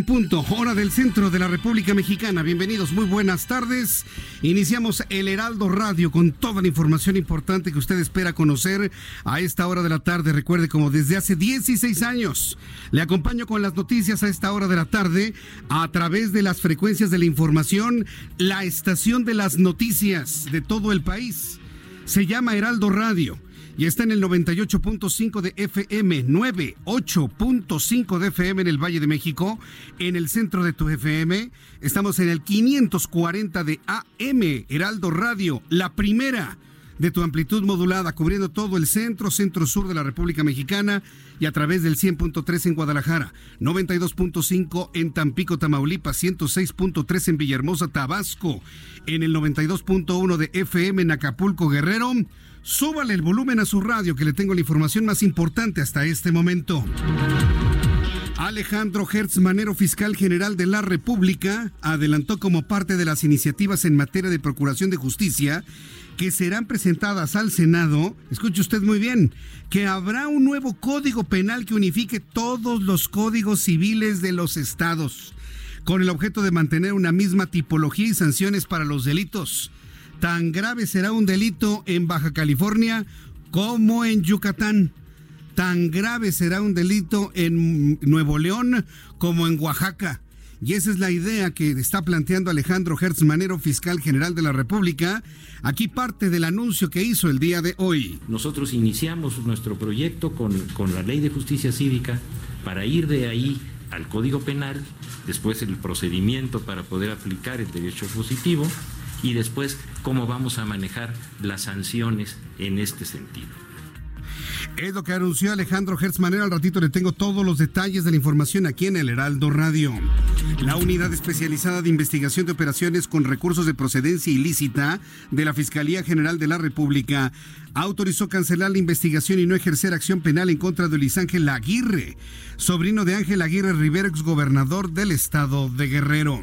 En punto, hora del centro de la República Mexicana. Bienvenidos, muy buenas tardes. Iniciamos el Heraldo Radio con toda la información importante que usted espera conocer a esta hora de la tarde. Recuerde, como desde hace 16 años, le acompaño con las noticias a esta hora de la tarde a través de las frecuencias de la información, la estación de las noticias de todo el país. Se llama Heraldo Radio y está en el 98.5 de FM, 98.5 de FM en el Valle de México, en el centro de tu FM. Estamos en el 540 de AM, Heraldo Radio, la primera de tu amplitud modulada, cubriendo todo el centro, centro-sur de la República Mexicana y a través del 100.3 en Guadalajara, 92.5 en Tampico, Tamaulipas, 106.3 en Villahermosa, Tabasco, en el 92.1 de FM en Acapulco, Guerrero. Súbale el volumen a su radio que le tengo la información más importante hasta este momento. Alejandro Hertz Manero, fiscal general de la República, adelantó como parte de las iniciativas en materia de procuración de justicia que serán presentadas al Senado, escuche usted muy bien, que habrá un nuevo código penal que unifique todos los códigos civiles de los estados, con el objeto de mantener una misma tipología y sanciones para los delitos. Tan grave será un delito en Baja California como en Yucatán. Tan grave será un delito en Nuevo León como en Oaxaca. Y esa es la idea que está planteando Alejandro Hertz Manero, fiscal general de la República. Aquí parte del anuncio que hizo el día de hoy. Nosotros iniciamos nuestro proyecto con, con la ley de justicia cívica para ir de ahí al Código Penal, después el procedimiento para poder aplicar el derecho positivo y después cómo vamos a manejar las sanciones en este sentido. Es lo que anunció Alejandro Hertz Manero. Al ratito le tengo todos los detalles de la información aquí en el Heraldo Radio. La Unidad Especializada de Investigación de Operaciones con Recursos de Procedencia Ilícita de la Fiscalía General de la República autorizó cancelar la investigación y no ejercer acción penal en contra de Luis Ángel Aguirre, sobrino de Ángel Aguirre Rivera, exgobernador del estado de Guerrero.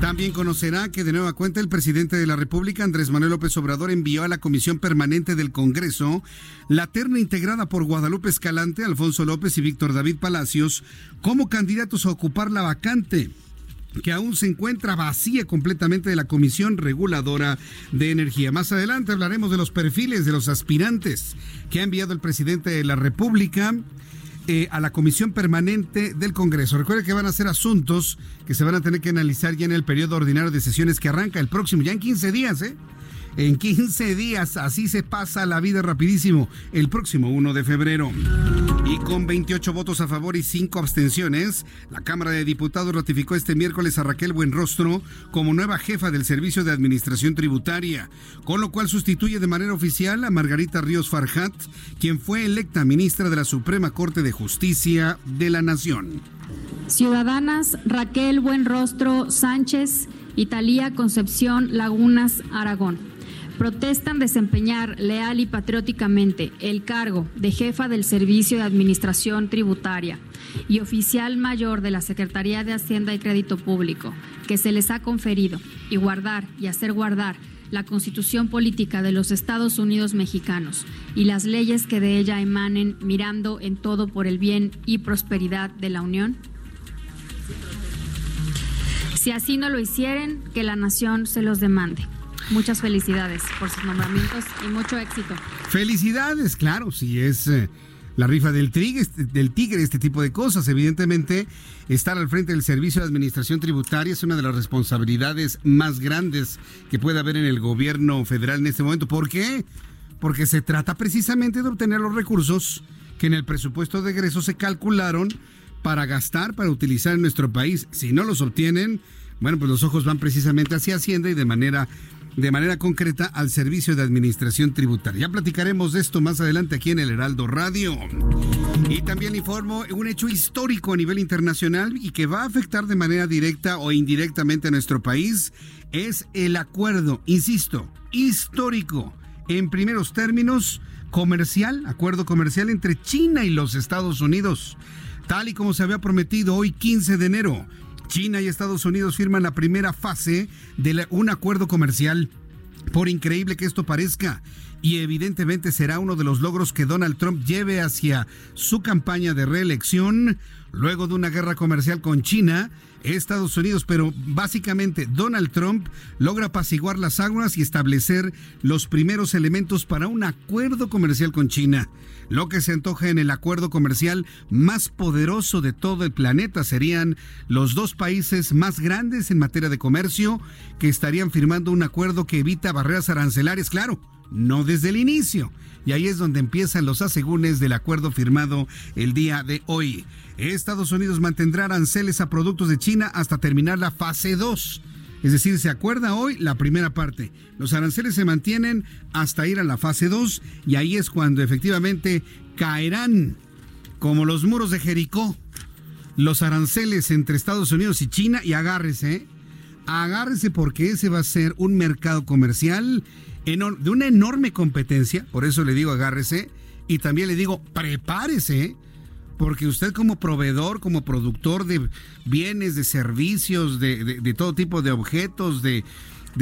También conocerá que de nueva cuenta el presidente de la República, Andrés Manuel López Obrador, envió a la Comisión Permanente del Congreso la terna integrada por Guadalupe Escalante, Alfonso López y Víctor David Palacios como candidatos a ocupar la vacante que aún se encuentra vacía completamente de la Comisión Reguladora de Energía. Más adelante hablaremos de los perfiles de los aspirantes que ha enviado el presidente de la República. Eh, a la Comisión Permanente del Congreso. Recuerde que van a ser asuntos que se van a tener que analizar ya en el periodo ordinario de sesiones que arranca el próximo, ya en 15 días, ¿eh? En 15 días, así se pasa la vida rapidísimo, el próximo 1 de febrero. Y con 28 votos a favor y 5 abstenciones, la Cámara de Diputados ratificó este miércoles a Raquel Buenrostro como nueva jefa del Servicio de Administración Tributaria, con lo cual sustituye de manera oficial a Margarita Ríos Farjat, quien fue electa ministra de la Suprema Corte de Justicia de la Nación. Ciudadanas Raquel Buenrostro Sánchez y Talía Concepción Lagunas Aragón protestan desempeñar leal y patrióticamente el cargo de jefa del Servicio de Administración Tributaria y oficial mayor de la Secretaría de Hacienda y Crédito Público, que se les ha conferido, y guardar y hacer guardar la Constitución Política de los Estados Unidos Mexicanos y las leyes que de ella emanen, mirando en todo por el bien y prosperidad de la Unión? Si así no lo hicieren, que la nación se los demande. Muchas felicidades por sus nombramientos y mucho éxito. Felicidades, claro, si es eh, la rifa del este, del tigre, este tipo de cosas. Evidentemente, estar al frente del Servicio de Administración Tributaria es una de las responsabilidades más grandes que puede haber en el gobierno federal en este momento. ¿Por qué? Porque se trata precisamente de obtener los recursos que en el presupuesto de egreso se calcularon para gastar, para utilizar en nuestro país. Si no los obtienen, bueno, pues los ojos van precisamente hacia Hacienda y de manera de manera concreta al Servicio de Administración Tributaria. Ya platicaremos de esto más adelante aquí en el Heraldo Radio. Y también informo un hecho histórico a nivel internacional y que va a afectar de manera directa o indirectamente a nuestro país es el acuerdo, insisto, histórico, en primeros términos, comercial, acuerdo comercial entre China y los Estados Unidos, tal y como se había prometido hoy 15 de enero China y Estados Unidos firman la primera fase de un acuerdo comercial. Por increíble que esto parezca, y evidentemente será uno de los logros que Donald Trump lleve hacia su campaña de reelección luego de una guerra comercial con China, Estados Unidos, pero básicamente Donald Trump logra apaciguar las aguas y establecer los primeros elementos para un acuerdo comercial con China. Lo que se antoja en el acuerdo comercial más poderoso de todo el planeta serían los dos países más grandes en materia de comercio que estarían firmando un acuerdo que evita barreras arancelarias, claro, no desde el inicio. Y ahí es donde empiezan los asegúnes del acuerdo firmado el día de hoy. Estados Unidos mantendrá aranceles a productos de China hasta terminar la fase 2 es decir, se acuerda hoy la primera parte. Los aranceles se mantienen hasta ir a la fase 2 y ahí es cuando efectivamente caerán como los muros de Jericó. Los aranceles entre Estados Unidos y China y agárrese, agárrese porque ese va a ser un mercado comercial de una enorme competencia, por eso le digo agárrese y también le digo prepárese porque usted como proveedor, como productor de bienes, de servicios, de, todo tipo de objetos, de,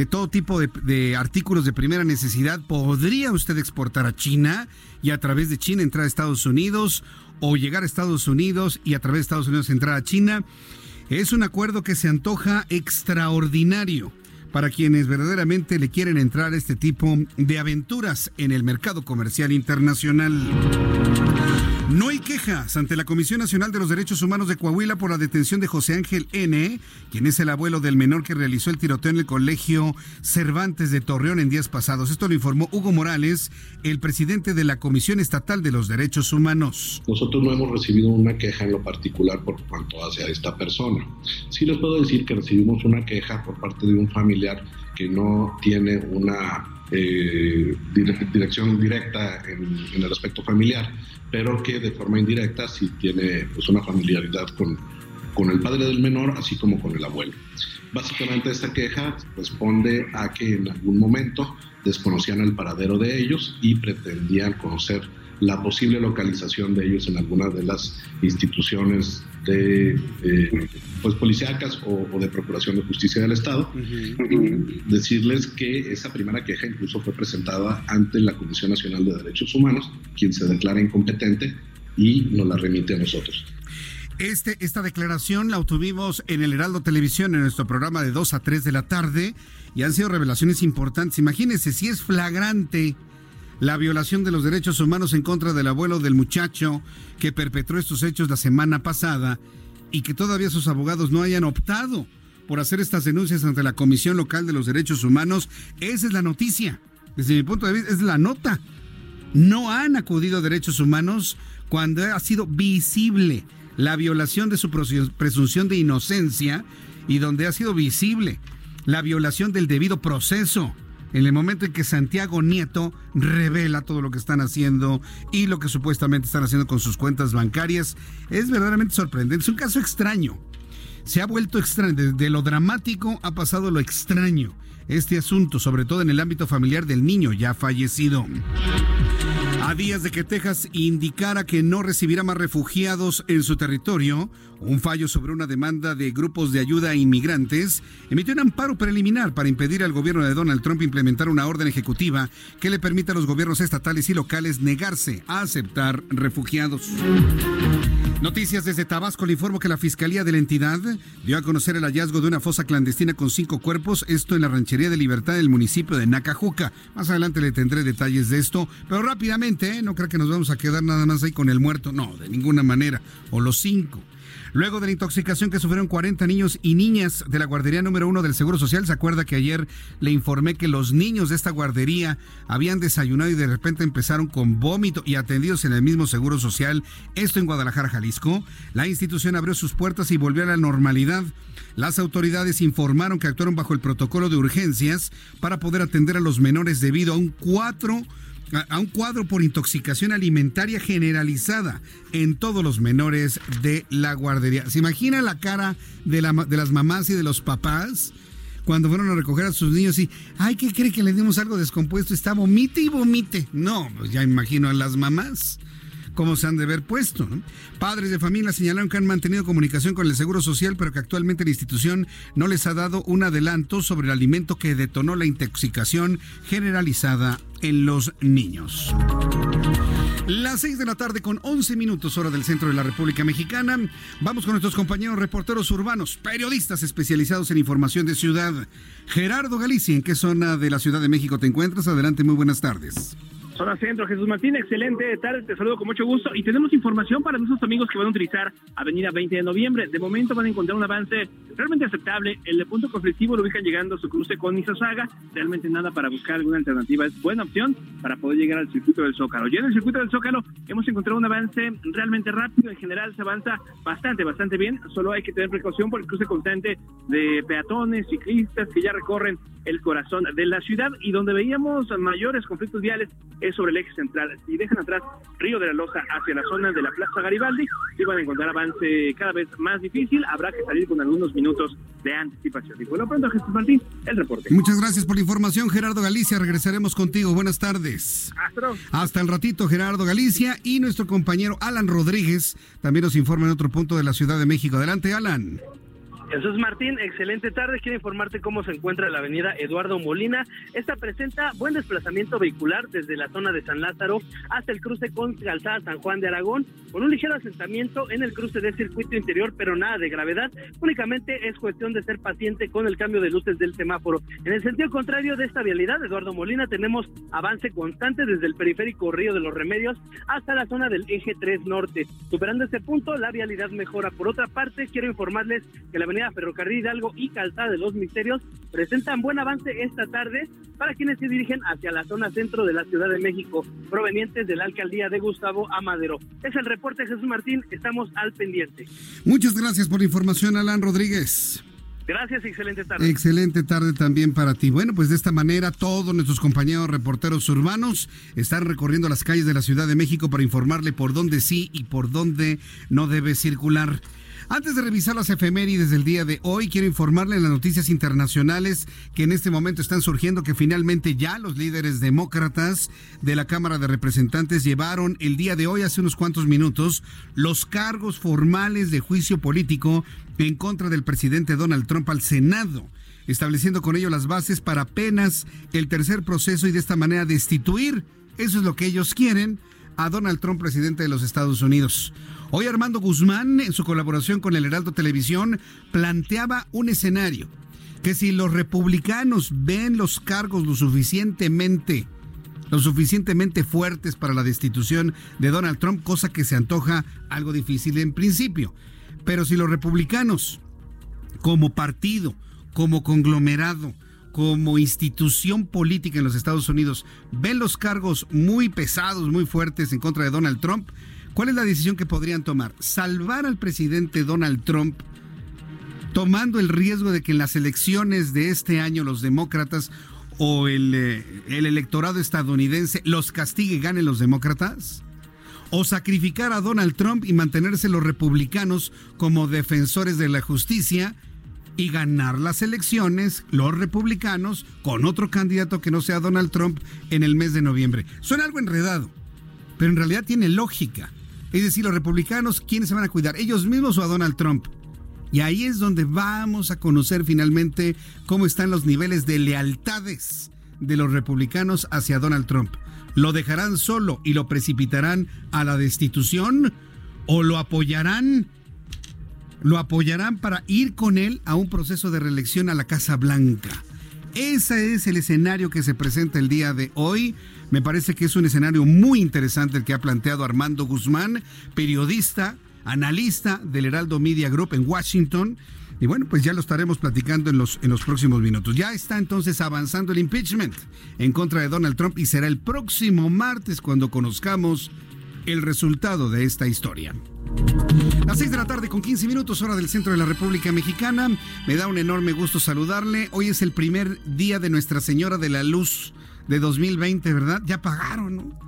todo tipo de, artículos de primera necesidad, podría usted exportar a China y a través de China entrar a Estados Unidos o llegar a Estados Unidos y a través de Estados Unidos entrar a China. Es un acuerdo que se antoja extraordinario para quienes verdaderamente le quieren entrar a este tipo de aventuras en el mercado comercial internacional. No hay quejas ante la Comisión Nacional de los Derechos Humanos de Coahuila por la detención de José Ángel N., quien es el abuelo del menor que realizó el tiroteo en el colegio Cervantes de Torreón en días pasados. Esto lo informó Hugo Morales, el presidente de la Comisión Estatal de los Derechos Humanos. Nosotros no hemos recibido una queja en lo particular por cuanto hace a esta persona. Sí les puedo decir que recibimos una queja por parte de un familiar que no tiene una eh, dirección directa en, en, el aspecto familiar pero que de forma indirecta sí tiene pues, una familiaridad con, con el padre del menor, así como con el abuelo. Básicamente esta queja responde a que en algún momento desconocían el paradero de ellos y pretendían conocer la posible localización de ellos en alguna de las instituciones de eh, pues policíacas o, de procuración de justicia del Estado. Decirles que esa primera queja incluso fue presentada ante la Comisión Nacional de Derechos Humanos, quien se declara incompetente y nos la remite a nosotros. Este, esta declaración la obtuvimos en el Heraldo Televisión en nuestro programa de 2 a 3 de la tarde y han sido revelaciones importantes. Imagínense si es flagrante la violación de los derechos humanos en contra del abuelo del muchacho que perpetró estos hechos la semana pasada y que todavía sus abogados no hayan optado por hacer estas denuncias ante la Comisión Local de los Derechos Humanos. Esa es la noticia. Desde mi punto de vista, es la nota. No han acudido a derechos humanos cuando ha sido visible la violación de su presunción de inocencia y donde ha sido visible la violación del debido proceso en el momento en que Santiago Nieto revela todo lo que están haciendo y lo que supuestamente están haciendo con sus cuentas bancarias, es verdaderamente sorprendente. Es un caso extraño. Se ha vuelto extraño. De, lo dramático ha pasado lo extraño. Este asunto, sobre todo en el ámbito familiar del niño ya fallecido. Días de que Texas indicara que no recibirá más refugiados en su territorio, un fallo sobre una demanda de grupos de ayuda a inmigrantes emitió un amparo preliminar para impedir al gobierno de Donald Trump implementar una orden ejecutiva que le permita a los gobiernos estatales y locales negarse a aceptar refugiados. Noticias desde Tabasco. Le informo que la Fiscalía de la entidad dio a conocer el hallazgo de una fosa clandestina con cinco cuerpos, esto en la ranchería de Libertad del municipio de Nacajuca. Más adelante le tendré detalles de esto, pero rápidamente, ¿eh? no creo que nos vamos a quedar nada más ahí con el muerto, no, de ninguna manera, o los cinco. Luego de la intoxicación que sufrieron 40 niños y niñas de la guardería número uno del Seguro Social, ¿se acuerda que ayer le informé que los niños de esta guardería habían desayunado y de repente empezaron con vómito y atendidos en el mismo Seguro Social? Esto en Guadalajara, Jalisco. La institución abrió sus puertas y volvió a la normalidad. Las autoridades informaron que actuaron bajo el protocolo de urgencias para poder atender a los menores debido a un cuatro a un cuadro por intoxicación alimentaria generalizada en todos los menores de la guardería. ¿Se imagina la cara de, la, de las mamás y de los papás? cuando fueron a recoger a sus niños y, ay, ¿qué cree que le dimos algo descompuesto? Está vomite y vomite. No, pues ya imagino a las mamás cómo se han de ver puesto. Padres de familia señalaron que han mantenido comunicación con el Seguro Social, pero que actualmente la institución no les ha dado un adelanto sobre el alimento que detonó la intoxicación generalizada en los niños. Las 6 de la tarde con 11 minutos hora del centro de la República Mexicana. Vamos con nuestros compañeros reporteros urbanos, periodistas especializados en información de ciudad. Gerardo Galicia, ¿en qué zona de la Ciudad de México te encuentras? Adelante, muy buenas tardes. Zona Centro, Jesús Martín, excelente tarde, te saludo con mucho gusto y tenemos información para nuestros amigos que van a utilizar Avenida 20 de Noviembre. De momento van a encontrar un avance realmente aceptable. El punto conflictivo lo ubican llegando a su cruce con Izazaga. Realmente nada para buscar alguna alternativa. Es buena opción para poder llegar al circuito del Zócalo. Ya en el circuito del Zócalo hemos encontrado un avance realmente rápido. En general se avanza bastante, bastante bien. Solo hay que tener precaución por el cruce constante de peatones, ciclistas que ya recorren el corazón de la ciudad y donde veíamos mayores conflictos viales es sobre el eje central. Si dejan atrás Río de la Loza hacia la zona de la Plaza Garibaldi, si van a encontrar avance cada vez más difícil. Habrá que salir con algunos minutos de anticipación. Y por lo pronto, Jesús Martín, el reporte. Muchas gracias por la información, Gerardo Galicia. Regresaremos contigo. Buenas tardes. Hasta, Hasta el ratito, Gerardo Galicia y nuestro compañero Alan Rodríguez también nos informa en otro punto de la Ciudad de México. Adelante, Alan. Jesús Martín, excelente tarde. Quiero informarte cómo se encuentra la avenida Eduardo Molina. Esta presenta buen desplazamiento vehicular desde la zona de San Lázaro hasta el cruce con Calzada San Juan de Aragón, con un ligero asentamiento en el cruce del circuito interior, pero nada de gravedad. Únicamente es cuestión de ser paciente con el cambio de luces del semáforo. En el sentido contrario de esta vialidad, Eduardo Molina, tenemos avance constante desde el periférico Río de los Remedios hasta la zona del eje 3 norte. Superando este punto, la vialidad mejora. Por otra parte, quiero informarles que la avenida Ferrocarril Hidalgo y Calzada de los Misterios presentan buen avance esta tarde para quienes se dirigen hacia la zona centro de la Ciudad de México, provenientes de la alcaldía de Gustavo Amadero. Es el reporte Jesús Martín, estamos al pendiente. Muchas gracias por la información, Alan Rodríguez. Gracias, excelente tarde. Excelente tarde también para ti. Bueno, pues de esta manera todos nuestros compañeros reporteros urbanos están recorriendo las calles de la Ciudad de México para informarle por dónde sí y por dónde no debe circular. Antes de revisar las efemérides del día de hoy, quiero informarle en las noticias internacionales que en este momento están surgiendo que finalmente ya los líderes demócratas de la Cámara de Representantes llevaron el día de hoy, hace unos cuantos minutos, los cargos formales de juicio político en contra del presidente Donald Trump al Senado estableciendo con ello las bases para apenas el tercer proceso y de esta manera destituir, eso es lo que ellos quieren, a Donald Trump, presidente de los Estados Unidos. Hoy Armando Guzmán, en su colaboración con el Heraldo Televisión, planteaba un escenario que si los republicanos ven los cargos lo suficientemente lo suficientemente fuertes para la destitución de Donald Trump, cosa que se antoja algo difícil en principio. Pero si los republicanos, como partido, como conglomerado, como institución política en los Estados Unidos, ven los cargos muy pesados, muy fuertes en contra de Donald Trump, ¿Cuál es la decisión que podrían tomar? ¿Salvar al presidente Donald Trump tomando el riesgo de que en las elecciones de este año los demócratas o el, eh, el electorado estadounidense los castigue y ganen los demócratas? ¿O sacrificar a Donald Trump y mantenerse los republicanos como defensores de la justicia y ganar las elecciones, los republicanos, con otro candidato que no sea Donald Trump en el mes de noviembre? Suena algo enredado, pero en realidad tiene lógica. Es decir, los republicanos, ¿quiénes se van a cuidar? ¿Ellos mismos o a Donald Trump? Y ahí es donde vamos a conocer finalmente cómo están los niveles de lealtades de los republicanos hacia Donald Trump. ¿Lo dejarán solo y lo precipitarán a la destitución? o lo apoyarán lo apoyarán para ir con él a un proceso de reelección a la Casa Blanca. Ese es el escenario que se presenta el día de hoy. Me parece que es un escenario muy interesante el que ha planteado Armando Guzmán, periodista, analista del Heraldo Media Group en Washington. Y bueno, pues ya lo estaremos platicando en los, próximos minutos. Ya está entonces avanzando el impeachment en contra de Donald Trump y será el próximo martes cuando conozcamos el resultado de esta historia. Las 6 de la tarde con 15 minutos hora del centro de la República Mexicana. Me da un enorme gusto saludarle. Hoy es el primer día de Nuestra Señora de la Luz de 2020, ¿verdad? Ya pagaron, ¿no?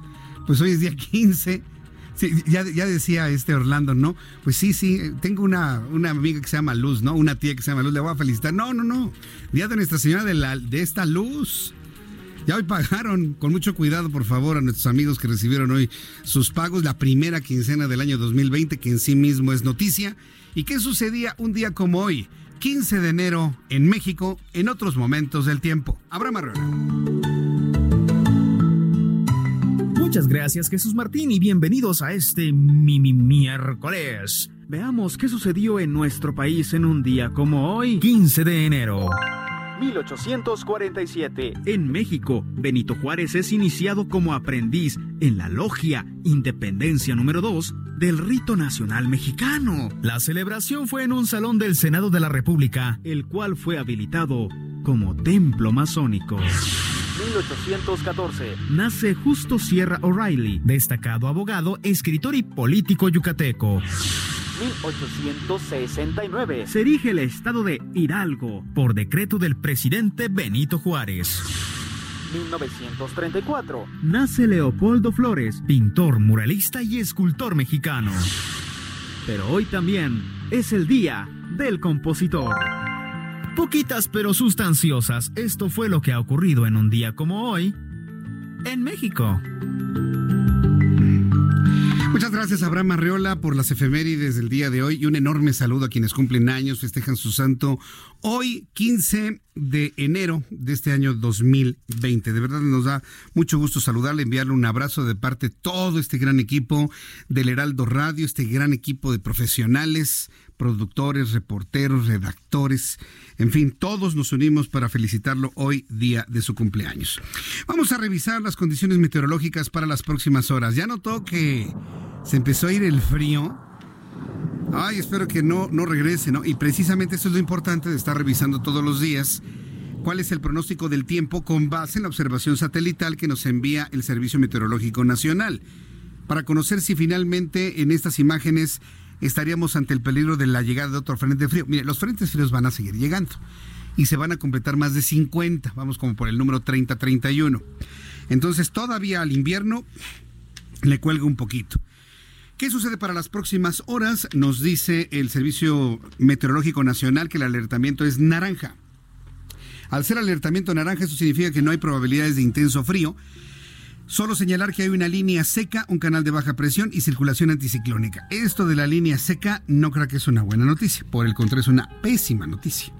Pues hoy es día 15. Sí, ya, ya, decía este Orlando, ¿no? Pues sí, sí, tengo una, una amiga que se llama Luz, ¿no? Una tía que se llama Luz, le voy a felicitar. No, no, no. Día de Nuestra Señora de, la, de esta luz. Ya hoy pagaron, con mucho cuidado por favor a nuestros amigos que recibieron hoy sus pagos, la primera quincena del año 2020, que en sí mismo es noticia. ¿Y qué sucedía un día como hoy, 15 de enero, en México, en otros momentos del tiempo? Abraham Arreola. Muchas gracias Jesús Martín y bienvenidos a este Mimi miércoles. Veamos qué sucedió en nuestro país en un día como hoy, 15 de enero. 1847. En México, Benito Juárez es iniciado como aprendiz en la logia Independencia número 2 del rito nacional mexicano. La celebración fue en un salón del Senado de la República, el cual fue habilitado como templo masónico. 1814. Nace Justo Sierra O'Reilly, destacado abogado, escritor y político yucateco. 1869 se erige el estado de Hidalgo por decreto del presidente Benito Juárez. 1934 nace Leopoldo Flores, pintor, muralista y escultor mexicano. Pero hoy también es el día del compositor. Poquitas pero sustanciosas, esto fue lo que ha ocurrido en un día como hoy en México. Muchas gracias Abraham Arreola por las efemérides del día de hoy y un enorme saludo a quienes cumplen años, festejan su santo hoy 15 de enero de este año 2020. De verdad nos da mucho gusto saludarle, enviarle un abrazo de parte de todo este gran equipo del Heraldo Radio, este gran equipo de profesionales, productores, reporteros, redactores, en fin, todos nos unimos para felicitarlo hoy, día de su cumpleaños. Vamos a revisar las condiciones meteorológicas para las próximas horas. Ya notó que se empezó a ir el frío. Ay, espero que no, no regrese, ¿no? Y precisamente eso es lo importante de estar revisando todos los días cuál es el pronóstico del tiempo con base en la observación satelital que nos envía el Servicio Meteorológico Nacional, para conocer si finalmente en estas imágenes estaríamos ante el peligro de la llegada de otro frente frío. Mire, los frentes fríos van a seguir llegando y se van a completar más de 50, vamos como por el número 30-31. Entonces todavía al invierno le cuelga un poquito. ¿Qué sucede para las próximas horas? Nos dice el Servicio Meteorológico Nacional que el alertamiento es naranja. Al ser alertamiento naranja, eso significa que no hay probabilidades de intenso frío Solo señalar que hay una línea seca, un canal de baja presión y circulación anticiclónica. Esto de la línea seca no creo que es una buena noticia, por el contrario es una pésima noticia.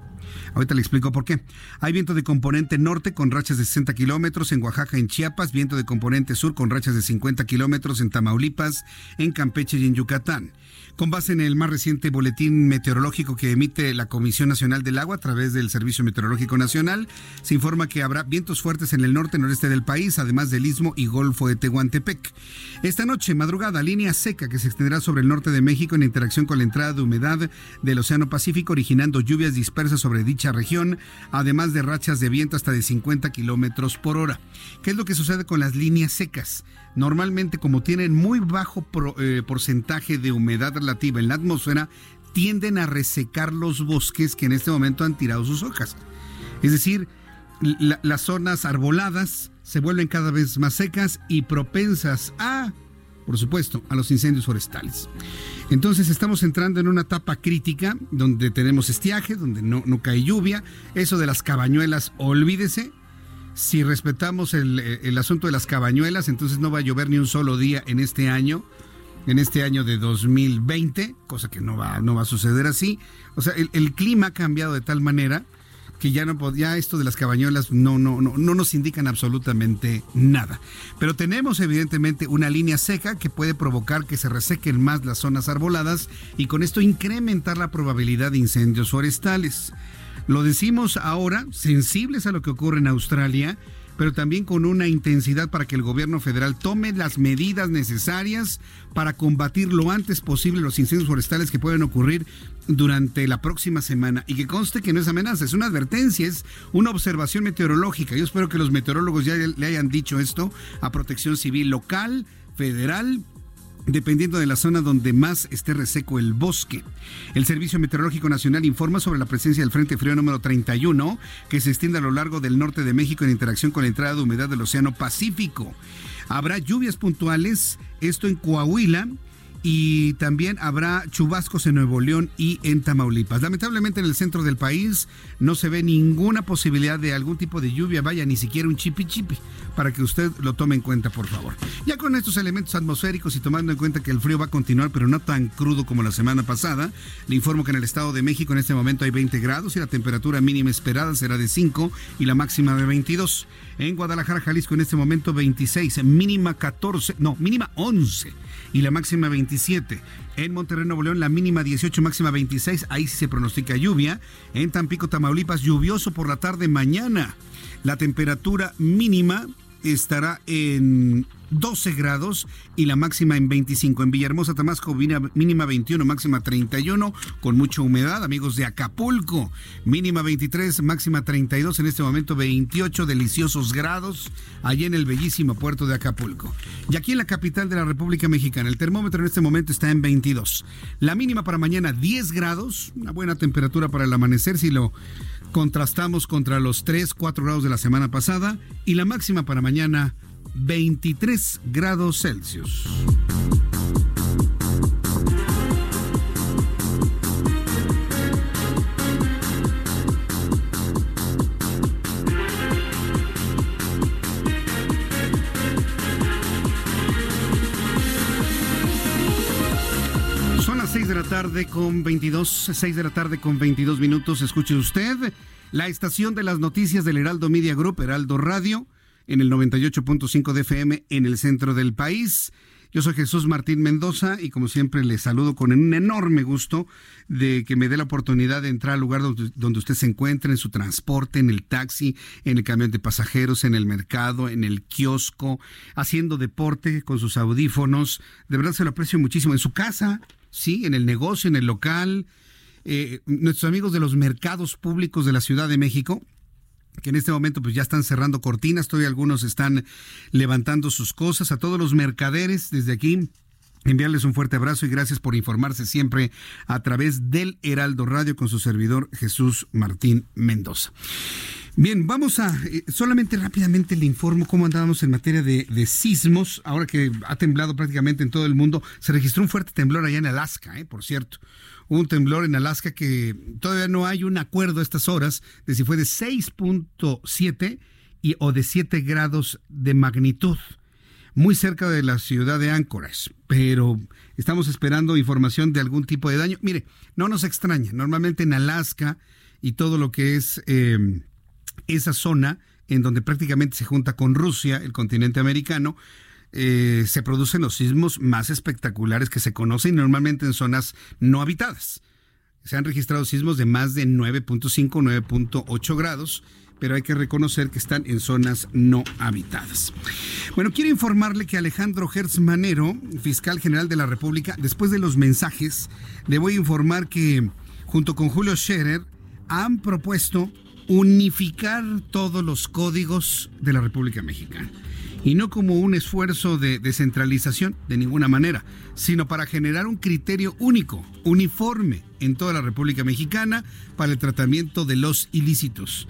Ahorita le explico por qué. Hay viento de componente norte con rachas de 60 kilómetros en Oaxaca, en Chiapas, viento de componente sur con rachas de 50 kilómetros en Tamaulipas, en Campeche y en Yucatán. Con base en el más reciente boletín meteorológico que emite la Comisión Nacional del Agua a través del Servicio Meteorológico Nacional, se informa que habrá vientos fuertes en el norte noreste del país, además del istmo y golfo de Tehuantepec. Esta noche, madrugada, línea seca que se extenderá sobre el norte de México en interacción con la entrada de humedad del Océano Pacífico, originando lluvias dispersas sobre dicha región, además de rachas de viento hasta de 50 kilómetros por hora. ¿Qué es lo que sucede con las líneas secas? Normalmente, como tienen muy bajo eh, porcentaje de humedad relativa en la atmósfera, tienden a resecar los bosques que en este momento han tirado sus hojas. Es decir, las zonas arboladas se vuelven cada vez más secas y propensas a, por supuesto, a los incendios forestales. Entonces estamos entrando en una etapa crítica donde tenemos estiaje, donde no, no cae lluvia. Eso de las cabañuelas, olvídese. Si respetamos el, asunto de las cabañuelas, entonces no va a llover ni un solo día en este año, en este año de 2020, cosa que no va, no va a suceder así. O sea, el, el clima ha cambiado de tal manera que ya no ya esto de las cabañuelas no, no, no, no nos indican absolutamente nada. Pero tenemos evidentemente una línea seca que puede provocar que se resequen más las zonas arboladas y con esto incrementar la probabilidad de incendios forestales. Lo decimos ahora, sensibles a lo que ocurre en Australia, pero también con una intensidad para que el gobierno federal tome las medidas necesarias para combatir lo antes posible los incendios forestales que pueden ocurrir durante la próxima semana. Y que conste que no es amenaza, es una advertencia, es una observación meteorológica. Yo espero que los meteorólogos ya le hayan dicho esto a protección civil local, federal, dependiendo de la zona donde más esté reseco el bosque. El Servicio Meteorológico Nacional informa sobre la presencia del Frente Frío número 31, que se extiende a lo largo del norte de México en interacción con la entrada de humedad del Océano Pacífico. Habrá lluvias puntuales, esto en Coahuila, y también habrá chubascos en Nuevo León y en Tamaulipas. Lamentablemente en el centro del país no se ve ninguna posibilidad de algún tipo de lluvia, vaya, ni siquiera un chipi chipi, para que usted lo tome en cuenta, por favor. Ya con estos elementos atmosféricos y tomando en cuenta que el frío va a continuar, pero no tan crudo como la semana pasada, le informo que en el Estado de México en este momento hay 20 grados y la temperatura mínima esperada será de 5 y la máxima de 22. En Guadalajara, Jalisco en este momento 26, mínima 14, no, mínima 11 y la máxima 27. En Monterrey, Nuevo León, la mínima 18, máxima 26. Ahí sí se pronostica lluvia. En Tampico, Tamaulipas, lluvioso por la tarde mañana. La temperatura mínima estará en 12 grados y la máxima en 25. En Villahermosa, Tamasco, mínima 21, máxima 31, con mucha humedad. Amigos de Acapulco, mínima 23, máxima 32. En este momento 28 deliciosos grados allí en el bellísimo puerto de Acapulco. Y aquí en la capital de la República Mexicana, el termómetro en este momento está en 22. La mínima para mañana 10 grados, una buena temperatura para el amanecer si lo contrastamos contra los 3, 4 grados de la semana pasada. Y la máxima para mañana 23 grados Celsius. 6 de la tarde con 22, 6 de la tarde con 22 minutos. Escuche usted la estación de las noticias del Heraldo Media Group, Heraldo Radio en el 98.5 de FM en el centro del país. Yo soy Jesús Martín Mendoza y como siempre le saludo con un enorme gusto de que me dé la oportunidad de entrar al lugar donde, usted se encuentre, en su transporte, en el taxi, en el camión de pasajeros, en el mercado, en el kiosco, haciendo deporte con sus audífonos. De verdad se lo aprecio muchísimo. En su casa, sí, en el negocio, en el local. Eh, nuestros amigos de los mercados públicos de la Ciudad de México, que en este momento pues ya están cerrando cortinas, todavía algunos están levantando sus cosas, a todos los mercaderes desde aquí. Enviarles un fuerte abrazo y gracias por informarse siempre a través del Heraldo Radio con su servidor Jesús Martín Mendoza. Bien, vamos a, eh, solamente rápidamente le informo cómo andábamos en materia de, sismos, ahora que ha temblado prácticamente en todo el mundo. Se registró un fuerte temblor allá en Alaska, eh, por cierto un temblor en Alaska que todavía no hay un acuerdo a estas horas de si fue de 6.7 y o de 7 grados de magnitud, muy cerca de la ciudad de Anchorage, pero estamos esperando información de algún tipo de daño. Mire, no nos extraña, normalmente en Alaska y todo lo que es em, esa zona en donde prácticamente se junta con Rusia, el continente americano, eh, se producen los sismos más espectaculares que se conocen normalmente en zonas no habitadas. Se han registrado sismos de más de 9.5, 9.8 grados, pero hay que reconocer que están en zonas no habitadas. Bueno, quiero informarle que Alejandro Hertz Manero, fiscal general de la República, después de los mensajes, le voy a informar que junto con Julio Scherer han propuesto unificar todos los códigos de la República Mexicana y no como un esfuerzo de descentralización de ninguna manera, sino para generar un criterio único, uniforme en toda la República Mexicana para el tratamiento de los ilícitos.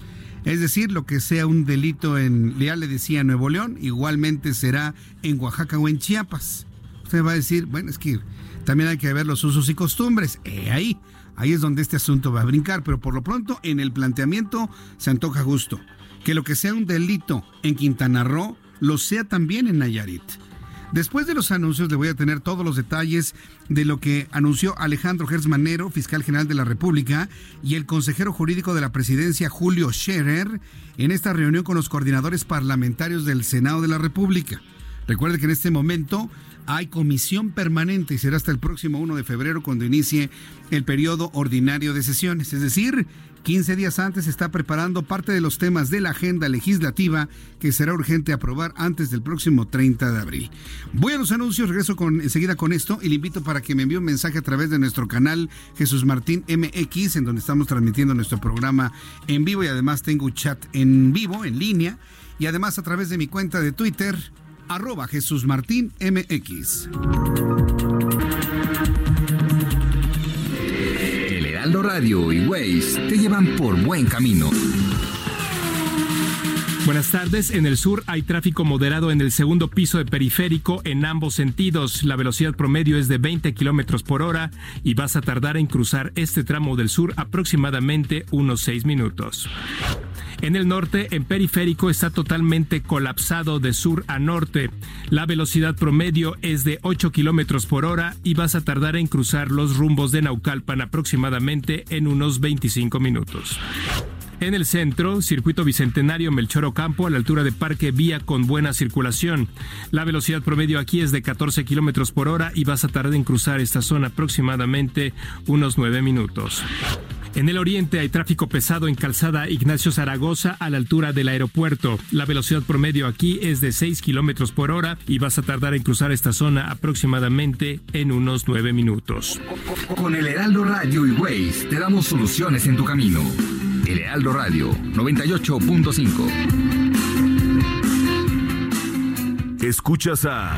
Es decir, lo que sea un delito en, ya le decía Nuevo León, igualmente será en Oaxaca o en Chiapas. Usted va a decir, bueno, es que también hay que ver los usos y costumbres. ahí, ahí es donde este asunto va a brincar, pero por lo pronto en el planteamiento se antoja justo. Que lo que sea un delito en Quintana Roo lo sea también en Nayarit. Después de los anuncios le voy a tener todos los detalles de lo que anunció Alejandro Gertz Manero, fiscal general de la República, y el consejero jurídico de la presidencia, Julio Scherer, en esta reunión con los coordinadores parlamentarios del Senado de la República. Recuerde que en este momento hay comisión permanente y será hasta el próximo 1 de febrero cuando inicie el periodo ordinario de sesiones. Es decir, 15 días antes está preparando parte de los temas de la agenda legislativa que será urgente aprobar antes del próximo 30 de abril. Voy a los anuncios, regreso con, enseguida con esto y le invito para que me envíe un mensaje a través de nuestro canal Jesús Martín MX, en donde estamos transmitiendo nuestro programa en vivo y además tengo un chat en vivo, en línea, y además a través de mi cuenta de Twitter arroba Jesús Martín MX. Heraldo Radio y Waze te llevan por buen camino. Buenas tardes. En el sur hay tráfico moderado en el segundo piso de periférico en ambos sentidos. La velocidad promedio es de 20 kilómetros por hora y vas a tardar en cruzar este tramo del sur aproximadamente unos 6 minutos. En el norte, en periférico, está totalmente colapsado de sur a norte. La velocidad promedio es de 8 kilómetros por hora y vas a tardar en cruzar los rumbos de Naucalpan aproximadamente en unos 25 minutos. En el centro, circuito bicentenario Melchor Ocampo a la altura de Parque Vía con buena circulación. La velocidad promedio aquí es de 14 kilómetros por hora y vas a tardar en cruzar esta zona aproximadamente unos 9 minutos. En el oriente hay tráfico pesado en calzada Ignacio Zaragoza a la altura del aeropuerto. La velocidad promedio aquí es de 6 kilómetros por hora y vas a tardar en cruzar esta zona aproximadamente en unos 9 minutos. Con el Heraldo Radio y Waze te damos soluciones en tu camino. El Heraldo Radio 98.5. Escuchas a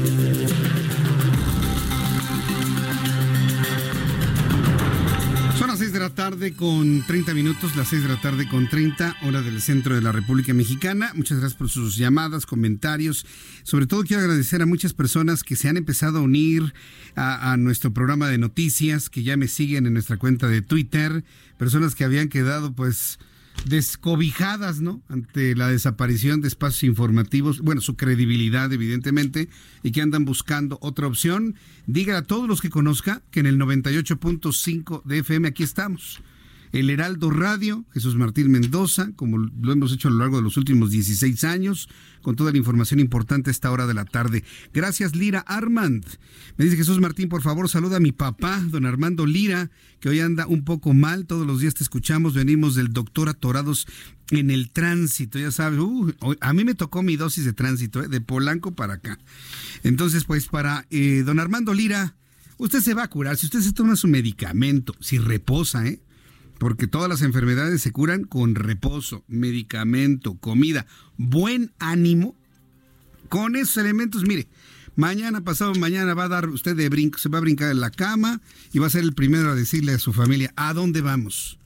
La tarde con 30 minutos, las 6 de la tarde con 30, hora del centro de la República Mexicana. Muchas gracias por sus llamadas, comentarios. Sobre todo quiero agradecer a muchas personas que se han empezado a unir a, a nuestro programa de noticias, que ya me siguen en nuestra cuenta de Twitter, personas que habían quedado pues descobijadas, ¿no? Ante la desaparición de espacios informativos, bueno, su credibilidad, evidentemente, y que andan buscando otra opción. Diga a todos los que conozca que en el 98.5 de FM aquí estamos. El Heraldo Radio, Jesús Martín Mendoza, como lo hemos hecho a lo largo de los últimos 16 años, con toda la información importante a esta hora de la tarde. Gracias, Lira Armand. Me dice Jesús Martín, por favor, saluda a mi papá, don Armando Lira, que hoy anda un poco mal. Todos los días te escuchamos, venimos del doctor Atorados en el tránsito, ya sabes. Uh, a mí me tocó mi dosis de tránsito, ¿eh? de Polanco para acá. Entonces, pues, para eh, don Armando Lira, usted se va a curar. Si usted se toma su medicamento, si reposa, ¿eh? Porque todas las enfermedades se curan con reposo, medicamento, comida, buen ánimo. Con esos elementos, mire, mañana, pasado mañana va a dar usted de brinco, se va a brincar en la cama y va a ser el primero a decirle a su familia a dónde vamos.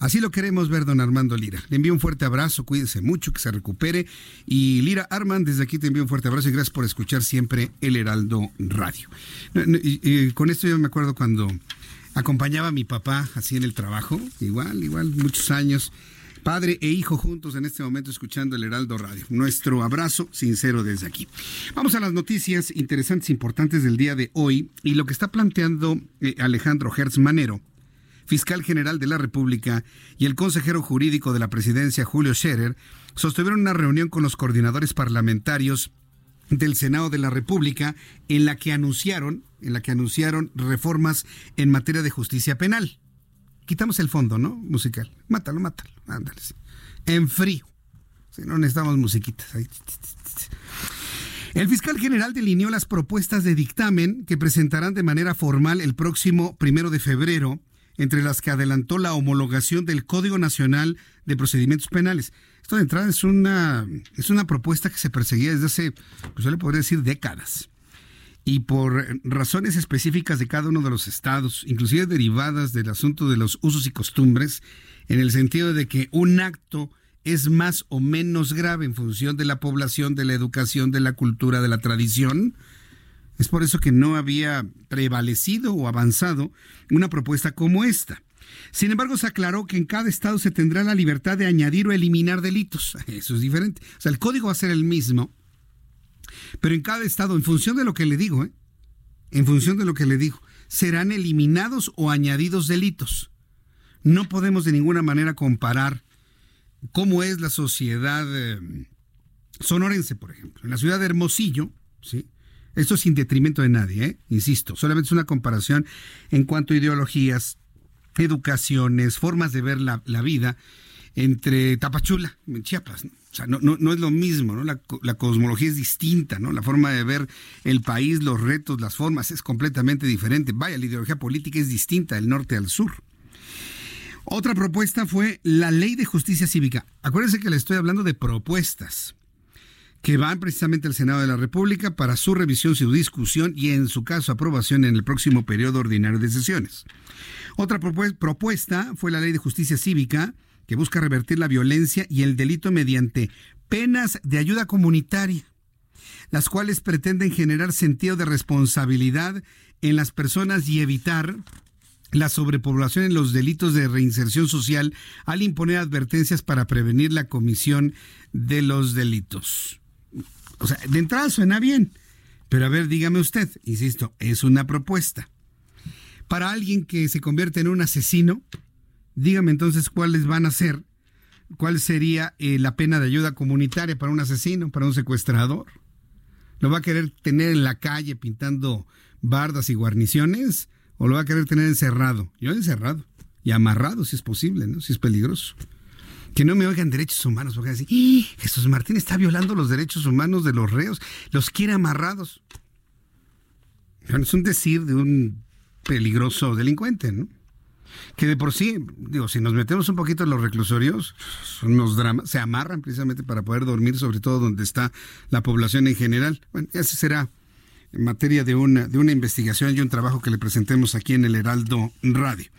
Así lo queremos ver, don Armando Lira. Le envío un fuerte abrazo, cuídese mucho, que se recupere. Y Lira Armand, desde aquí te envío un fuerte abrazo y gracias por escuchar siempre el Heraldo Radio. Y, con esto yo me acuerdo cuando acompañaba a mi papá así en el trabajo, igual, igual, muchos años. Padre e hijo juntos en este momento escuchando el Heraldo Radio. Nuestro abrazo sincero desde aquí. Vamos a las noticias interesantes importantes del día de hoy y lo que está planteando eh, Alejandro Hertz Manero, fiscal general de la República, y el consejero jurídico de la presidencia, Julio Scherer, sostuvieron una reunión con los coordinadores parlamentarios del Senado de la República en la que anunciaron en la que anunciaron reformas en materia de justicia penal. Quitamos el fondo, ¿no? Musical. Mátalo, mátalo. Ándale. En frío. Si no necesitamos musiquitas. El fiscal general delineó las propuestas de dictamen que presentarán de manera formal el próximo primero de febrero, entre las que adelantó la homologación del Código Nacional de Procedimientos Penales. Esto de entrada es una, es una propuesta que se perseguía desde hace, pues yo le podría decir, décadas. Y por razones específicas de cada uno de los estados, inclusive derivadas del asunto de los usos y costumbres, en el sentido de que un acto es más o menos grave en función de la población, de la educación, de la cultura, de la tradición. Es por eso que no había prevalecido o avanzado una propuesta como esta. Sin embargo, se aclaró que en cada estado se tendrá la libertad de añadir o eliminar delitos. Eso es diferente. O sea, el código va a ser el mismo, pero en cada estado, en función de lo que le digo, ¿eh? en función de lo que le digo, serán eliminados o añadidos delitos. No podemos de ninguna manera comparar cómo es la sociedad eh, sonorense, por ejemplo. En la ciudad de Hermosillo, ¿sí? Esto sin detrimento de nadie, ¿eh? insisto, solamente es una comparación en cuanto a ideologías, educaciones, formas de ver la, vida entre Tapachula, en Chiapas. O sea, no, no, es lo mismo, ¿no? La, la, cosmología es distinta, ¿no? La forma de ver el país, los retos, las formas es completamente diferente. Vaya, la ideología política es distinta del norte al sur. Otra propuesta fue la ley de justicia cívica. Acuérdense que le estoy hablando de propuestas que van precisamente al Senado de la República para su revisión, su discusión y en su caso aprobación en el próximo periodo ordinario de sesiones. Otra propuesta fue la ley de justicia cívica que busca revertir la violencia y el delito mediante penas de ayuda comunitaria, las cuales pretenden generar sentido de responsabilidad en las personas y evitar la sobrepoblación en los delitos de reinserción social al imponer advertencias para prevenir la comisión de los delitos. O sea, de entrada suena bien, pero a ver, dígame usted, insisto, es una propuesta. Para alguien que se convierte en un asesino, dígame entonces cuáles van a ser, cuál sería eh, la pena de ayuda comunitaria para un asesino, para un secuestrador. ¿Lo va a querer tener en la calle pintando bardas y guarniciones? o lo va a querer tener encerrado. Yo encerrado y amarrado si es posible, ¿no? Si es peligroso. Que no me oigan derechos humanos, porque decir, ¡Ah! Jesús Martín está violando los derechos humanos de los reos, los quiere amarrados. es un decir de un peligroso delincuente, ¿no? Que de por sí, digo, si nos metemos un poquito en los reclusorios, unos dramas, se amarran precisamente para poder dormir, sobre todo donde está la población en general. Bueno, ese será en materia de una, de una investigación y un trabajo que le presentemos aquí en el Heraldo Radio.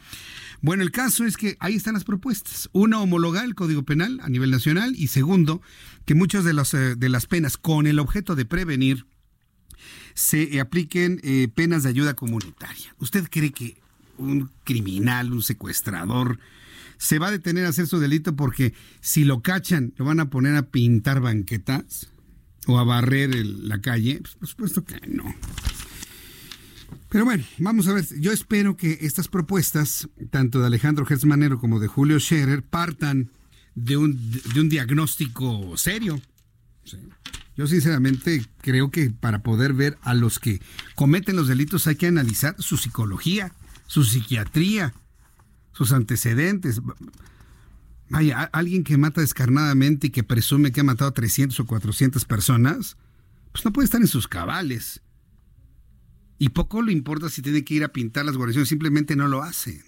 Bueno, el caso es que ahí están las propuestas. Una, homologar el Código Penal a nivel nacional y segundo, que muchas de, las eh, de las penas con el objeto de prevenir se apliquen eh, penas de ayuda comunitaria. ¿Usted cree que un criminal, un secuestrador, se va a detener a hacer su delito porque si lo cachan, lo van a poner a pintar banquetas? o a barrer la calle? Pues por supuesto que no. Pero bueno, vamos a ver. Yo espero que estas propuestas, tanto de Alejandro Gersmanero como de Julio Scherer, partan de un, de un diagnóstico serio. Yo sinceramente creo que para poder ver a los que cometen los delitos hay que analizar su psicología, su psiquiatría, sus antecedentes. Vaya, alguien que mata descarnadamente y que presume que ha matado a 300 o 400 personas, pues no puede estar en sus cabales. Y poco le importa si tiene que ir a pintar las guarniciones, simplemente no lo hace.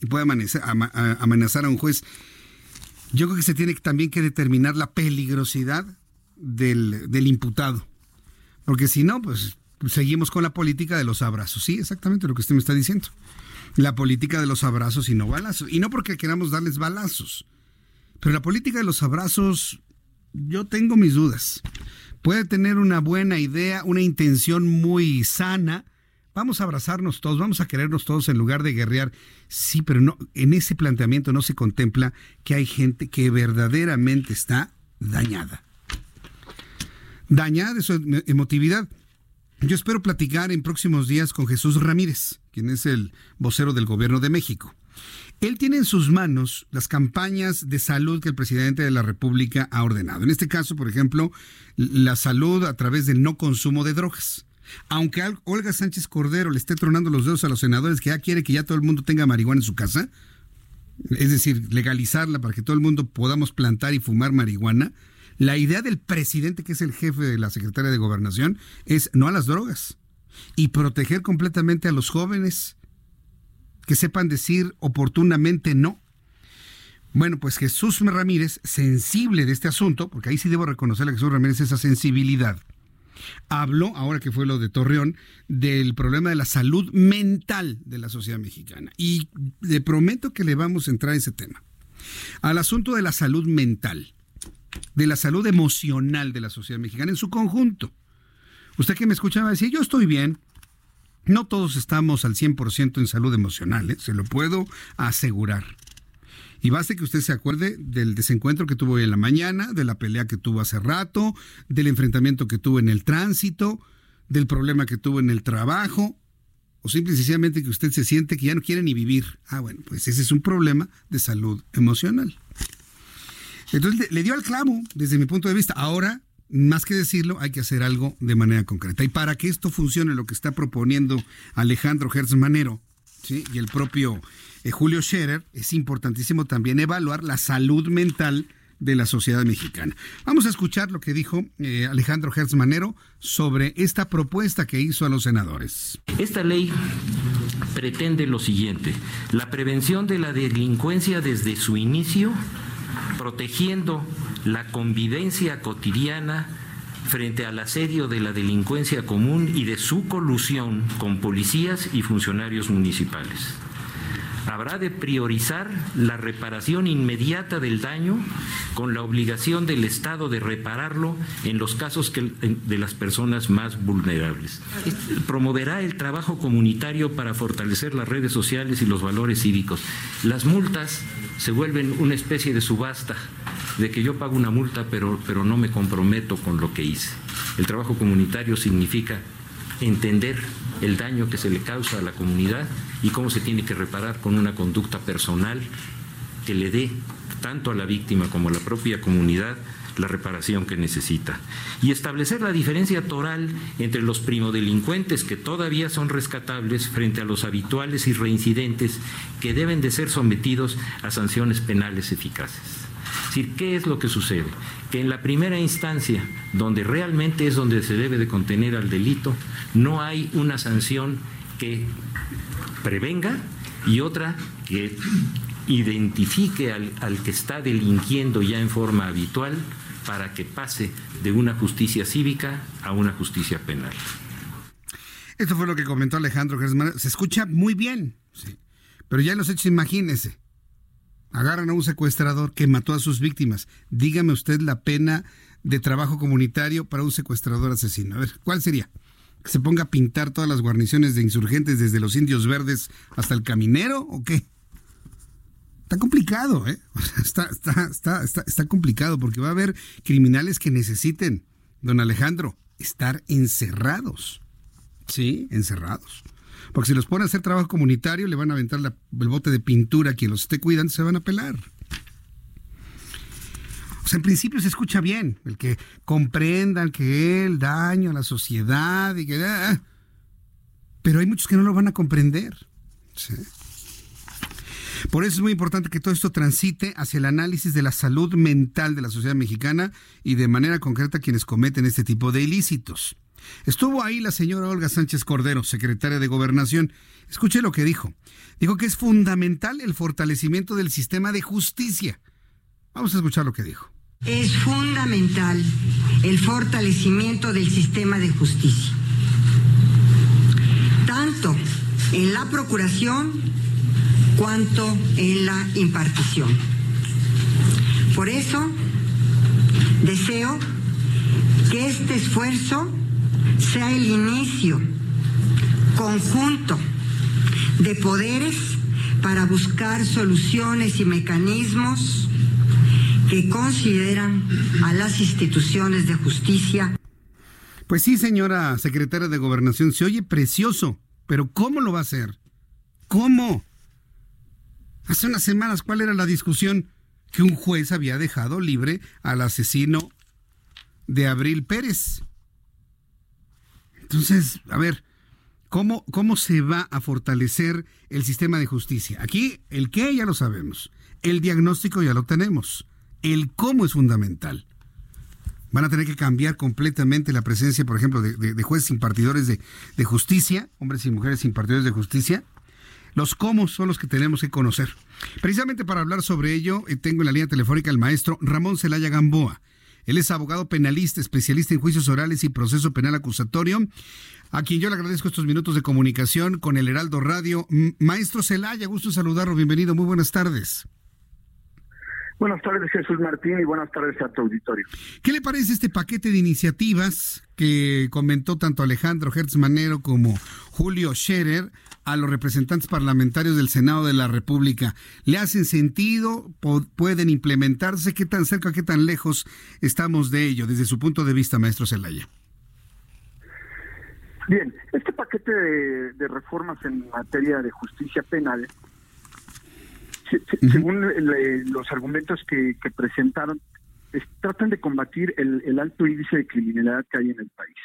Y puede amenazar a un juez. Yo creo que se tiene también que determinar la peligrosidad del, del imputado. Porque si no, pues seguimos con la política de los abrazos. Sí, exactamente lo que usted me está diciendo la política de los abrazos y no balazos. Y no porque queramos darles balazos. Pero la política de los abrazos, yo tengo mis dudas. Puede tener una buena idea, una intención muy sana. Vamos a abrazarnos todos, vamos a querernos todos en lugar de guerrear. Sí, pero no, en ese planteamiento no se contempla que hay gente que verdaderamente está dañada. Dañada de su emotividad. Yo espero platicar en próximos días con Jesús Ramírez, quien es el vocero del gobierno de México. Él tiene en sus manos las campañas de salud que el presidente de la República ha ordenado. En este caso, por ejemplo, la salud a través del no consumo de drogas. Aunque Olga Sánchez Cordero le esté tronando los dedos a los senadores que ya quiere que ya todo el mundo tenga marihuana en su casa, es decir, legalizarla para que todo el mundo podamos plantar y fumar marihuana, la idea del presidente, que es el jefe de la Secretaría de Gobernación, es no a las drogas y proteger completamente a los jóvenes que sepan decir oportunamente no. Bueno, pues Jesús Ramírez, sensible de este asunto, porque ahí sí debo reconocerle a Jesús Ramírez esa sensibilidad, habló, ahora que fue lo de Torreón, del problema de la salud mental de la sociedad mexicana. Y le prometo que le vamos a entrar a ese tema. Al asunto de la salud mental, de la salud emocional de la sociedad mexicana en su conjunto. Usted que me escuchaba decir, yo estoy bien. No todos estamos al 100% en salud emocional, ¿eh? se lo puedo asegurar. Y basta que usted se acuerde del desencuentro que tuvo hoy en la mañana, de la pelea que tuvo hace rato, del enfrentamiento que tuvo en el tránsito, del problema que tuvo en el trabajo, o simple y sencillamente que usted se siente que ya no quiere ni vivir. Ah, bueno, pues ese es un problema de salud emocional. Entonces le, dio al clavo desde mi punto de vista. Ahora, más que decirlo, hay que hacer algo de manera concreta. Y para que esto funcione, lo que está proponiendo Alejandro Hertz Manero y el propio eh, Julio Scherer, es importantísimo también evaluar la salud mental de la sociedad mexicana. Vamos a escuchar lo que dijo eh, Alejandro Hertz Manero sobre esta propuesta que hizo a los senadores. Esta ley pretende lo siguiente, la prevención de la delincuencia desde su inicio, protegiendo la convivencia cotidiana frente al asedio de la delincuencia común y de su colusión con policías y funcionarios municipales habrá de priorizar la reparación inmediata del daño con la obligación del Estado de repararlo en los casos de las personas más vulnerables. Promoverá el trabajo comunitario para fortalecer las redes sociales y los valores cívicos. Las multas se vuelven una especie de subasta de que yo pago una multa pero, pero no me comprometo con lo que hice. El trabajo comunitario significa entender el daño que se le causa a la comunidad y cómo se tiene que reparar con una conducta personal que le dé tanto a la víctima como a la propia comunidad la reparación que necesita. Y establecer la diferencia toral entre los primodelincuentes que todavía son rescatables frente a los habituales y reincidentes que deben de ser sometidos a sanciones penales eficaces. Es decir, ¿qué es lo que sucede? Que en la primera instancia, donde realmente es donde se debe de contener al delito, no hay una sanción que prevenga y otra que identifique al, al, que está delinquiendo ya en forma habitual para que pase de una justicia cívica a una justicia penal. Esto fue lo que comentó Alejandro Se escucha muy bien, sí. pero ya en los hechos, imagínese. Agarran a un secuestrador que mató a sus víctimas. Dígame usted la pena de trabajo comunitario para un secuestrador asesino. A ver, ¿cuál sería? que se ponga a pintar todas las guarniciones de insurgentes desde los indios verdes hasta el caminero o qué? Está complicado, ¿eh? Está, está, está, está, está complicado porque va a haber criminales que necesiten, don Alejandro, estar encerrados. Sí, encerrados. Porque si los pone a hacer trabajo comunitario, le van a aventar el bote de pintura a quien los esté cuidando, se van a pelar. O sea, en principio se escucha bien, el que comprendan que el daño a la sociedad y que... Ah, pero hay muchos que no lo van a comprender. Por eso es muy importante que todo esto transite hacia el análisis de la salud mental de la sociedad mexicana y de manera concreta quienes cometen este tipo de ilícitos. Estuvo ahí la señora Olga Sánchez Cordero, secretaria de Gobernación. Escuche lo que dijo. Dijo que es fundamental el fortalecimiento del sistema de justicia. Vamos a escuchar lo que dijo. Es fundamental el fortalecimiento del sistema de justicia, tanto en la procuración cuanto en la impartición. Por eso, deseo que este esfuerzo sea el inicio conjunto de poderes para buscar soluciones y mecanismos que consideran a las instituciones de justicia. Pues sí, señora secretaria de Gobernación, se oye precioso, pero ¿cómo lo va a hacer? ¿Cómo? Hace unas semanas, ¿cuál era la discusión? Que un juez había dejado libre al asesino de Abril Pérez. Entonces, a ver, ¿cómo, ¿cómo se va a fortalecer el sistema de justicia? Aquí el qué ya lo sabemos, el diagnóstico ya lo tenemos, el cómo es fundamental. Van a tener que cambiar completamente la presencia, por ejemplo, de, jueces impartidores de, de justicia, hombres y mujeres impartidores de justicia, los cómo son los que tenemos que conocer. Precisamente para hablar sobre ello, eh, tengo en la línea telefónica al maestro Ramón Celaya Gamboa. Él es abogado penalista, especialista en juicios orales y proceso penal acusatorio, a quien yo le agradezco estos minutos de comunicación con el Heraldo Radio. Maestro Celaya, gusto saludarlo, bienvenido, muy buenas tardes. Buenas tardes, Jesús Martín, y buenas tardes a tu auditorio. ¿Qué le parece este paquete de iniciativas que comentó tanto Alejandro Hertz Manero como Julio Scherer a los representantes parlamentarios del Senado de la República? ¿Le hacen sentido? ¿Pueden implementarse? ¿Qué tan cerca, qué tan lejos estamos de ello desde su punto de vista, maestro Zelaya? Bien, este paquete de reformas en materia de justicia penal según los argumentos que, presentaron, tratan de combatir el, alto índice de criminalidad que hay en el país.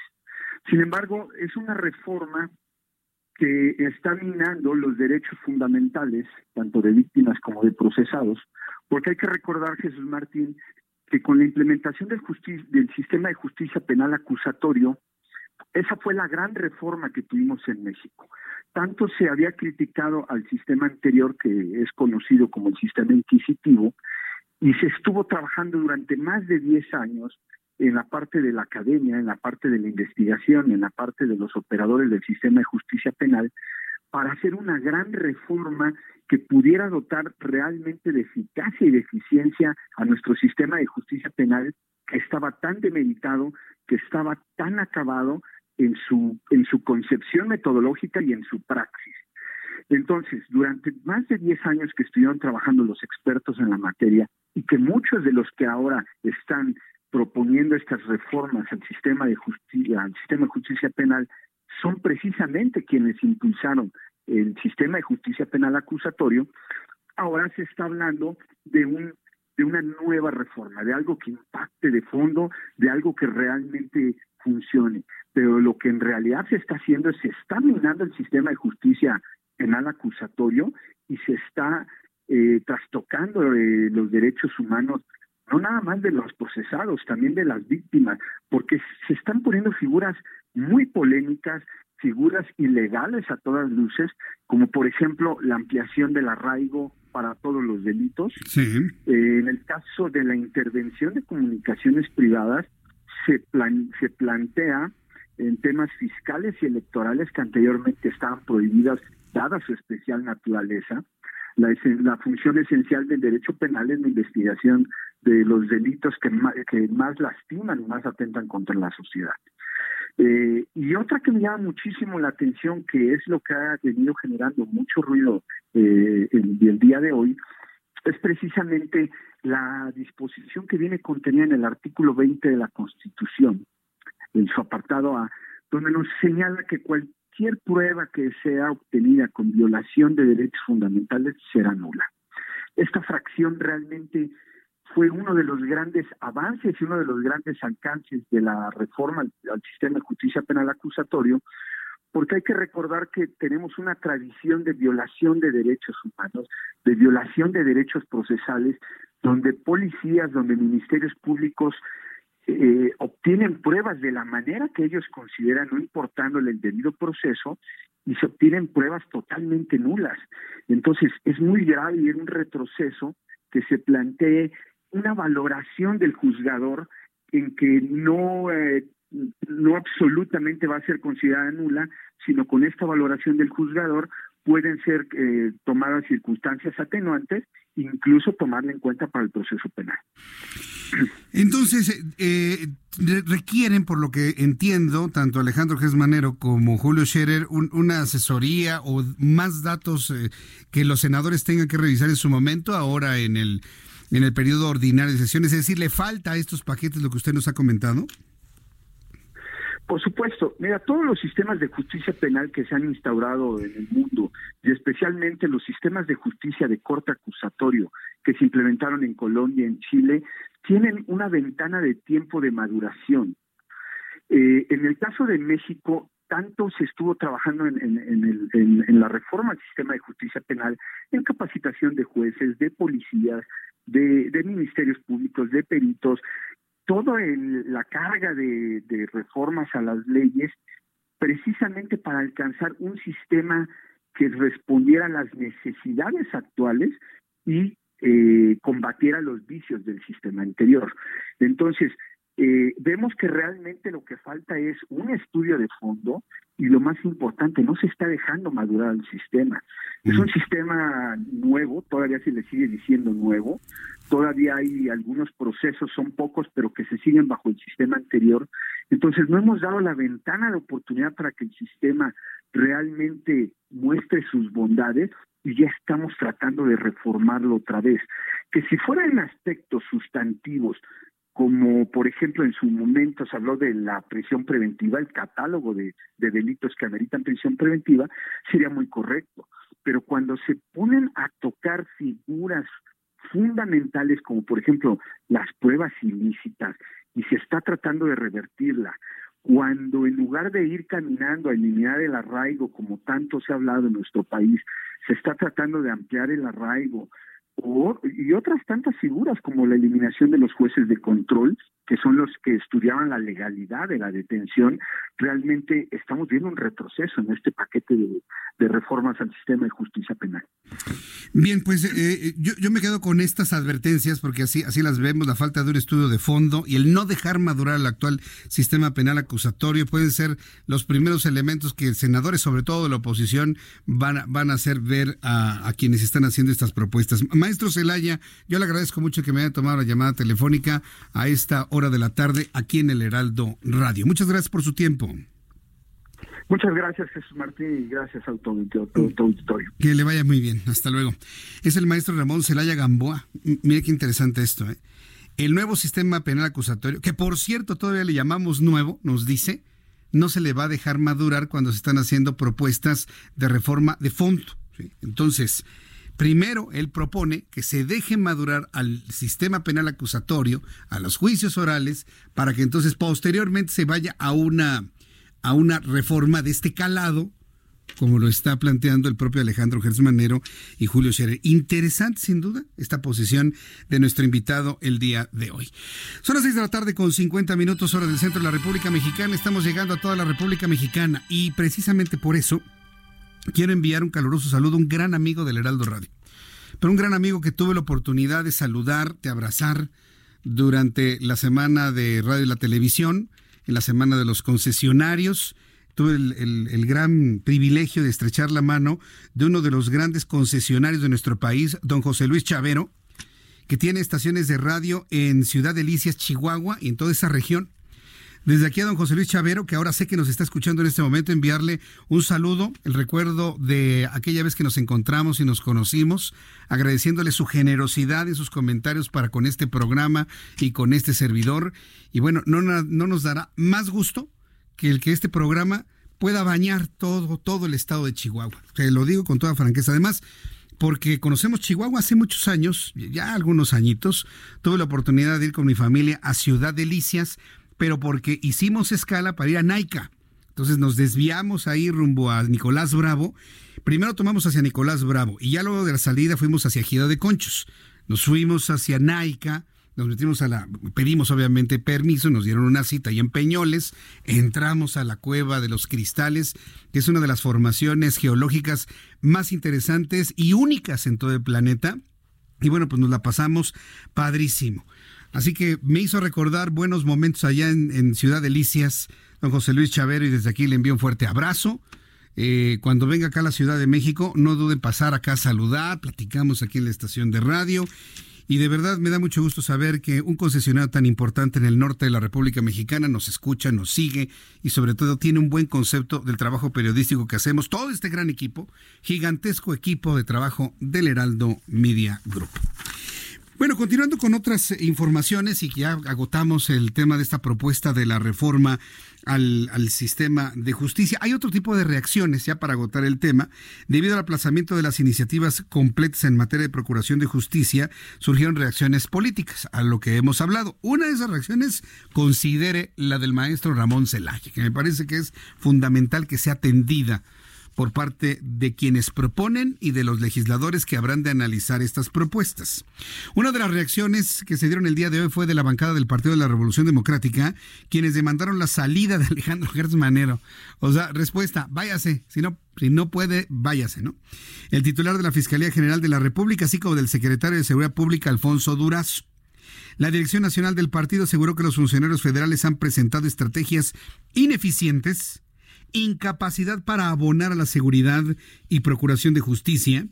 Sin embargo, es una reforma que está minando los derechos fundamentales, tanto de víctimas como de procesados, porque hay que recordar, Jesús Martín, que con la implementación del, del sistema de justicia penal acusatorio, esa fue la gran reforma que tuvimos en México. Tanto se había criticado al sistema anterior que es conocido como el sistema inquisitivo y se estuvo trabajando durante más de 10 años en la parte de la academia, en la parte de la investigación, en la parte de los operadores del sistema de justicia penal, para hacer una gran reforma que pudiera dotar realmente de eficacia y de eficiencia a nuestro sistema de justicia penal que estaba tan demeritado, que estaba tan acabado en su, en su concepción metodológica y en su praxis. Entonces, durante más de 10 años que estuvieron trabajando los expertos en la materia y que muchos de los que ahora están proponiendo estas reformas al sistema de justicia, al sistema de justicia penal, son precisamente quienes impulsaron el sistema de justicia penal acusatorio, ahora se está hablando de un de una nueva reforma, de algo que impacte de fondo, de algo que realmente funcione. Pero lo que en realidad se está haciendo es se está minando el sistema de justicia penal acusatorio y se está eh, trastocando eh, los derechos humanos, no nada más de los procesados, también de las víctimas, porque se están poniendo figuras muy polémicas, figuras ilegales a todas luces, como por ejemplo la ampliación del arraigo para todos los delitos. Sí. Eh, en el caso de la intervención de comunicaciones privadas, se, plan, se plantea en temas fiscales y electorales que anteriormente estaban prohibidas, dada su especial naturaleza. La, la función esencial del derecho penal es la investigación de los delitos que más, que más lastiman y más atentan contra la sociedad. Eh, y otra que me llama muchísimo la atención, que es lo que ha venido generando mucho ruido eh, el, el día de hoy, es precisamente la disposición que viene contenida en el artículo 20 de la Constitución, en su apartado A, donde nos señala que cualquier prueba que sea obtenida con violación de derechos fundamentales será nula. Esta fracción realmente fue uno de los grandes avances y uno de los grandes alcances de la reforma al, sistema de justicia penal acusatorio, porque hay que recordar que tenemos una tradición de violación de derechos humanos, de violación de derechos procesales, donde policías, donde ministerios públicos eh, obtienen pruebas de la manera que ellos consideran, no importándole el debido proceso, y se obtienen pruebas totalmente nulas. Entonces, es muy grave y es un retroceso que se plantee una valoración del juzgador en que no, eh, no absolutamente va a ser considerada nula, sino con esta valoración del juzgador pueden ser eh, tomadas circunstancias atenuantes, incluso tomarla en cuenta para el proceso penal. Entonces, eh, requieren, por lo que entiendo, tanto Alejandro Gesmanero como Julio Scherer, una asesoría o más datos eh, que los senadores tengan que revisar en su momento, ahora en el, en el periodo ordinario de sesiones. Es decir, ¿le falta a estos paquetes lo que usted nos ha comentado? Por supuesto, mira, todos los sistemas de justicia penal que se han instaurado en el mundo, y especialmente los sistemas de justicia de corte acusatorio que se implementaron en Colombia y en Chile, tienen una ventana de tiempo de maduración. Eh, en el caso de México, tanto se estuvo trabajando en, en, la reforma al sistema de justicia penal, en capacitación de jueces, de policías, de, ministerios públicos, de peritos, toda la carga de, reformas a las leyes, precisamente para alcanzar un sistema que respondiera a las necesidades actuales y eh, combatiera los vicios del sistema anterior. Entonces, eh, vemos que realmente lo que falta es un estudio de fondo y lo más importante, no se está dejando madurar el sistema. Es un sistema nuevo, todavía se le sigue diciendo nuevo, todavía hay algunos procesos, son pocos, pero que se siguen bajo el sistema anterior. Entonces no hemos dado la ventana de oportunidad para que el sistema realmente muestre sus bondades y ya estamos tratando de reformarlo otra vez. Que si fueran aspectos sustantivos, como por ejemplo en su momento se habló de la prisión preventiva, el catálogo de, delitos que ameritan prisión preventiva, sería muy correcto. Pero cuando se ponen a tocar figuras fundamentales como por ejemplo las pruebas ilícitas y se está tratando de revertirla, cuando en lugar de ir caminando a eliminar el arraigo como tanto se ha hablado en nuestro país, se está tratando de ampliar el arraigo, y otras tantas figuras como la eliminación de los jueces de control, que son los que estudiaban la legalidad de la detención, realmente estamos viendo un retroceso en este paquete de, reformas al sistema de justicia penal. Bien, pues eh, eh, yo, yo, me quedo con estas advertencias porque así, así las vemos, la falta de un estudio de fondo y el no dejar madurar el actual sistema penal acusatorio pueden ser los primeros elementos que senadores, sobre todo de la oposición, van van a hacer ver a, a quienes están haciendo estas propuestas. Maestro Celaya, yo le agradezco mucho que me haya tomado la llamada telefónica a esta hora de la tarde aquí en el Heraldo Radio. Muchas gracias por su tiempo. Muchas gracias, Jesús Martín, y gracias a tu, auditorio. Que le vaya muy bien. Hasta luego. Es el maestro Ramón Celaya Gamboa. Mire qué interesante esto. ¿eh? El nuevo sistema penal acusatorio, que por cierto todavía le llamamos nuevo, nos dice, no se le va a dejar madurar cuando se están haciendo propuestas de reforma de fondo. Entonces, Primero, él propone que se deje madurar al sistema penal acusatorio, a los juicios orales, para que entonces posteriormente se vaya a una, a una reforma de este calado, como lo está planteando el propio Alejandro Gersmanero y Julio Scherer. Interesante, sin duda, esta posición de nuestro invitado el día de hoy. Son las 6 de la tarde con 50 minutos hora del centro de la República Mexicana. Estamos llegando a toda la República Mexicana y precisamente por eso quiero enviar un caluroso saludo a un gran amigo del Heraldo Radio. Pero un gran amigo que tuve la oportunidad de saludar, de abrazar durante la semana de radio y la televisión, en la semana de los concesionarios. Tuve el, gran privilegio de estrechar la mano de uno de los grandes concesionarios de nuestro país, don José Luis Chavero, que tiene estaciones de radio en Ciudad Delicias, Chihuahua y en toda esa región. Desde aquí a don José Luis Chavero, que ahora sé que nos está escuchando en este momento, enviarle un saludo, el recuerdo de aquella vez que nos encontramos y nos conocimos, agradeciéndole su generosidad y sus comentarios para con este programa y con este servidor. Y bueno, no, no nos dará más gusto que el que este programa pueda bañar todo, todo el estado de Chihuahua. Lo digo con toda franqueza. Además, porque conocemos Chihuahua hace muchos años, ya algunos añitos, tuve la oportunidad de ir con mi familia a Ciudad Delicias pero porque hicimos escala para ir a Naica. Entonces nos desviamos ahí rumbo a Nicolás Bravo. Primero tomamos hacia Nicolás Bravo y ya luego de la salida fuimos hacia Gira de Conchos. Nos fuimos hacia Naica, nos metimos a la, pedimos obviamente permiso, nos dieron una cita y en Peñoles, entramos a la cueva de los cristales, que es una de las formaciones geológicas más interesantes y únicas en todo el planeta. Y bueno, pues nos la pasamos padrísimo. Así que me hizo recordar buenos momentos allá en, Ciudad Delicias, don José Luis Chavero, y desde aquí le envío un fuerte abrazo. Eh, cuando venga acá a la Ciudad de México, no duden pasar acá a saludar, platicamos aquí en la estación de radio. Y de verdad me da mucho gusto saber que un concesionario tan importante en el norte de la República Mexicana nos escucha, nos sigue y sobre todo tiene un buen concepto del trabajo periodístico que hacemos, todo este gran equipo, gigantesco equipo de trabajo del Heraldo Media Group. Bueno, continuando con otras informaciones y que ya agotamos el tema de esta propuesta de la reforma al, sistema de justicia. Hay otro tipo de reacciones, ya para agotar el tema. Debido al aplazamiento de las iniciativas completas en materia de procuración de justicia, surgieron reacciones políticas, a lo que hemos hablado. Una de esas reacciones considere la del maestro Ramón Celaya, que me parece que es fundamental que sea atendida por parte de quienes proponen y de los legisladores que habrán de analizar estas propuestas. Una de las reacciones que se dieron el día de hoy fue de la bancada del Partido de la Revolución Democrática, quienes demandaron la salida de Alejandro Gertz Manero. O sea, respuesta, váyase, si no, si no puede, váyase, ¿no? El titular de la Fiscalía General de la República, así como del secretario de Seguridad Pública, Alfonso Durazo. La Dirección Nacional del Partido aseguró que los funcionarios federales han presentado estrategias ineficientes incapacidad para abonar a la seguridad y procuración de justicia,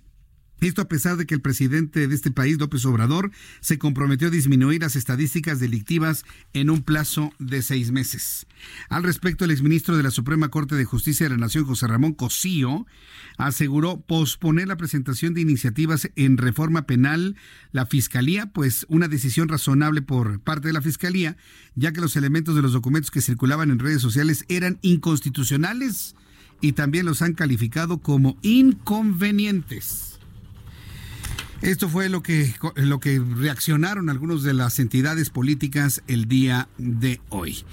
esto a pesar de que el presidente de este país, López Obrador, se comprometió a disminuir las estadísticas delictivas en un plazo de seis meses. Al respecto, el exministro de la Suprema Corte de Justicia de la Nación, José Ramón Cosío, aseguró posponer la presentación de iniciativas en reforma penal la Fiscalía, pues una decisión razonable por parte de la Fiscalía, ya que los elementos de los documentos que circulaban en redes sociales eran inconstitucionales y también los han calificado como inconvenientes. Esto fue lo que, lo que reaccionaron algunos de las entidades políticas el día de hoy.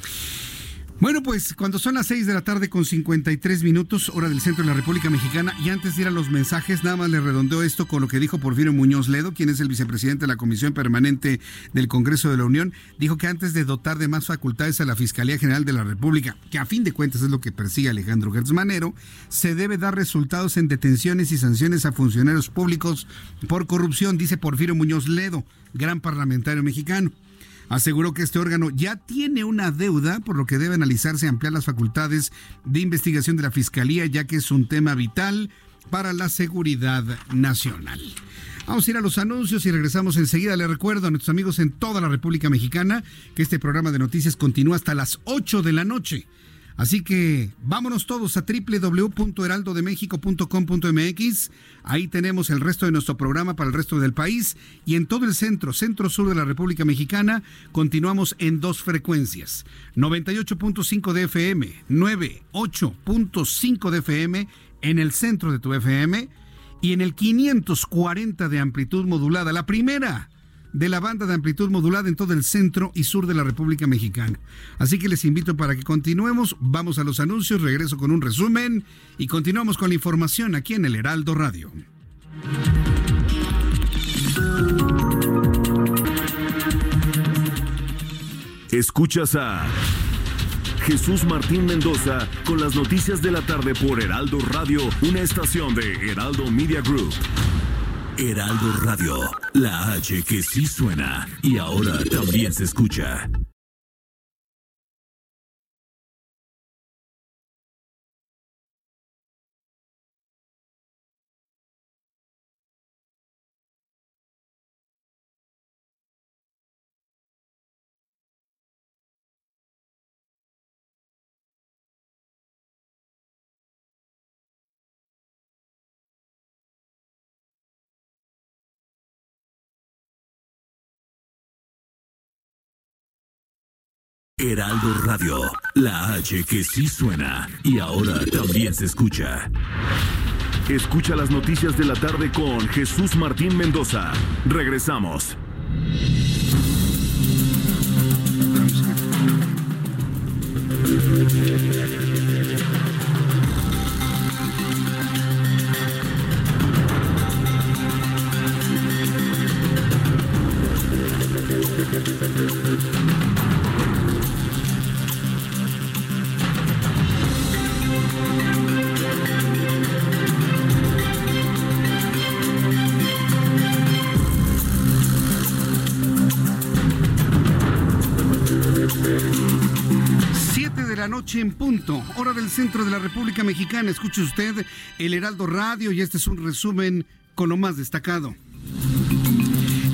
Bueno, pues cuando son las 6 de la tarde con 53 minutos, hora del centro de la República Mexicana, y antes de ir a los mensajes, nada más le redondeo esto con lo que dijo Porfirio Muñoz Ledo, quien es el vicepresidente de la Comisión Permanente del Congreso de la Unión, dijo que antes de dotar de más facultades a la Fiscalía General de la República, que a fin de cuentas es lo que persigue Alejandro Gertz Manero, se debe dar resultados en detenciones y sanciones a funcionarios públicos por corrupción, dice Porfirio Muñoz Ledo, gran parlamentario mexicano aseguró que este órgano ya tiene una deuda, por lo que debe analizarse ampliar las facultades de investigación de la Fiscalía, ya que es un tema vital para la seguridad nacional. Vamos a ir a los anuncios y regresamos enseguida. Le recuerdo a nuestros amigos en toda la República Mexicana que este programa de noticias continúa hasta las 8 de la noche. Así que vámonos todos a www.heraldodemexico.com.mx. Ahí tenemos el resto de nuestro programa para el resto del país. Y en todo el centro, centro-sur de la República Mexicana, continuamos en dos frecuencias. 98.5 de FM, 98.5 de FM en el centro de tu FM y en el 540 de amplitud modulada. La primera de la banda de amplitud modulada en todo el centro y sur de la República Mexicana. Así que les invito para que continuemos, vamos a los anuncios, regreso con un resumen y continuamos con la información aquí en el Heraldo Radio. Escuchas a Jesús Martín Mendoza con las noticias de la tarde por Heraldo Radio, una estación de Heraldo Media Group. Heraldo Radio, la H que sí suena y ahora también se escucha. Heraldo Radio, la H que sí suena y ahora también se escucha. Escucha las noticias de la tarde con Jesús Martín Mendoza. Regresamos. En punto, hora del centro de la República Mexicana. Escuche usted el Heraldo Radio y este es un resumen con lo más destacado.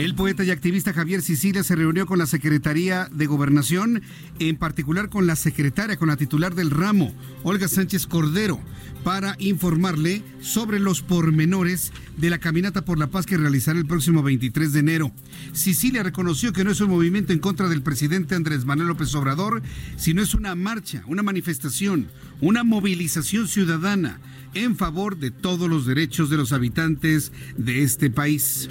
El poeta y activista Javier Sicilia se reunió con la Secretaría de Gobernación, en particular con la secretaria, con la titular del ramo, Olga Sánchez Cordero, para informarle sobre los pormenores de la caminata por la paz que realizará el próximo 23 de enero. Sicilia reconoció que no es un movimiento en contra del presidente Andrés Manuel López Obrador, sino es una marcha, una manifestación, una movilización ciudadana en favor de todos los derechos de los habitantes de este país.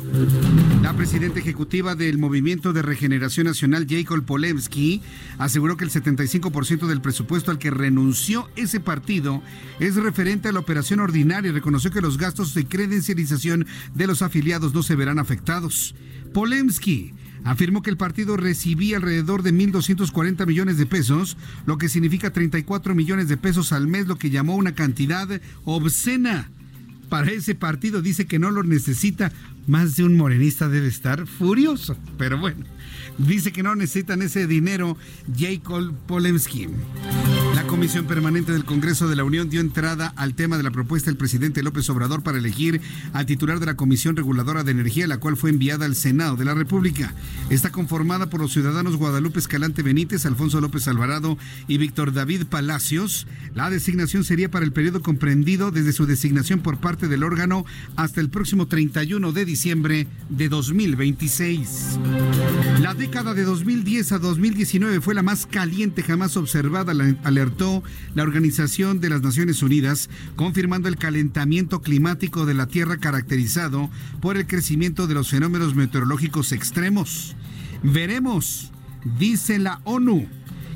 La presidenta ejecutiva del Movimiento de Regeneración Nacional, Jacob Polemski, aseguró que el 75% del presupuesto al que renunció ese partido es referente a la operación ordinaria y reconoció que los gastos de credencialización de los afiliados no se verán afectados. Polemski afirmó que el partido recibía alrededor de 1.240 millones de pesos, lo que significa 34 millones de pesos al mes, lo que llamó una cantidad obscena. Para ese partido dice que no lo necesita. Más de un morenista debe estar furioso. Pero bueno, dice que no necesitan ese dinero Jacob Polemski. La Comisión Permanente del Congreso de la Unión dio entrada al tema de la propuesta del presidente López Obrador para elegir al titular de la Comisión Reguladora de Energía, la cual fue enviada al Senado de la República. Está conformada por los ciudadanos Guadalupe Escalante Benítez, Alfonso López Alvarado y Víctor David Palacios. La designación sería para el periodo comprendido desde su designación por parte del órgano hasta el próximo 31 de diciembre de 2026. La década de 2010 a 2019 fue la más caliente jamás observada, alertó la Organización de las Naciones Unidas, confirmando el calentamiento climático de la Tierra caracterizado por el crecimiento de los fenómenos meteorológicos extremos. Veremos, dice la ONU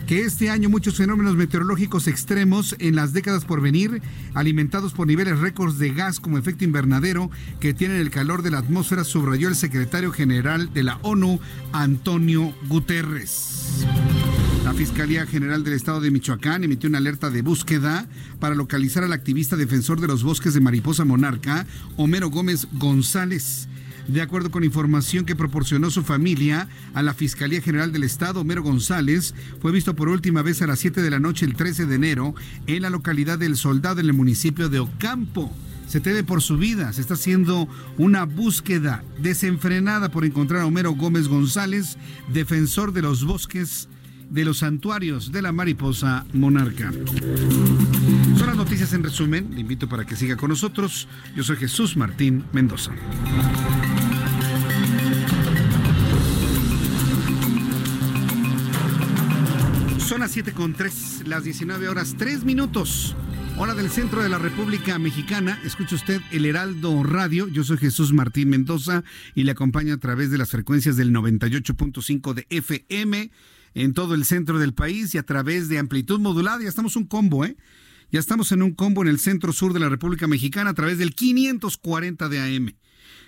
que este año muchos fenómenos meteorológicos extremos en las décadas por venir, alimentados por niveles récords de gas como efecto invernadero que tienen el calor de la atmósfera, subrayó el secretario general de la ONU, Antonio Guterres. La Fiscalía General del Estado de Michoacán emitió una alerta de búsqueda para localizar al activista defensor de los bosques de mariposa monarca, Homero Gómez González. De acuerdo con información que proporcionó su familia a la Fiscalía General del Estado, Homero González fue visto por última vez a las 7 de la noche el 13 de enero en la localidad del Soldado en el municipio de Ocampo. Se teme por su vida, se está haciendo una búsqueda desenfrenada por encontrar a Homero Gómez González, defensor de los bosques de los santuarios de la mariposa monarca. Son las noticias en resumen. Le invito para que siga con nosotros. Yo soy Jesús Martín Mendoza. Son las 7 con 3, las 19 horas 3 minutos. Hora del centro de la República Mexicana. Escucha usted el Heraldo Radio. Yo soy Jesús Martín Mendoza y le acompaño a través de las frecuencias del 98.5 de FM en todo el centro del país y a través de amplitud modulada. Ya estamos un combo, ¿eh? Ya estamos en un combo en el centro sur de la República Mexicana a través del 540 de AM.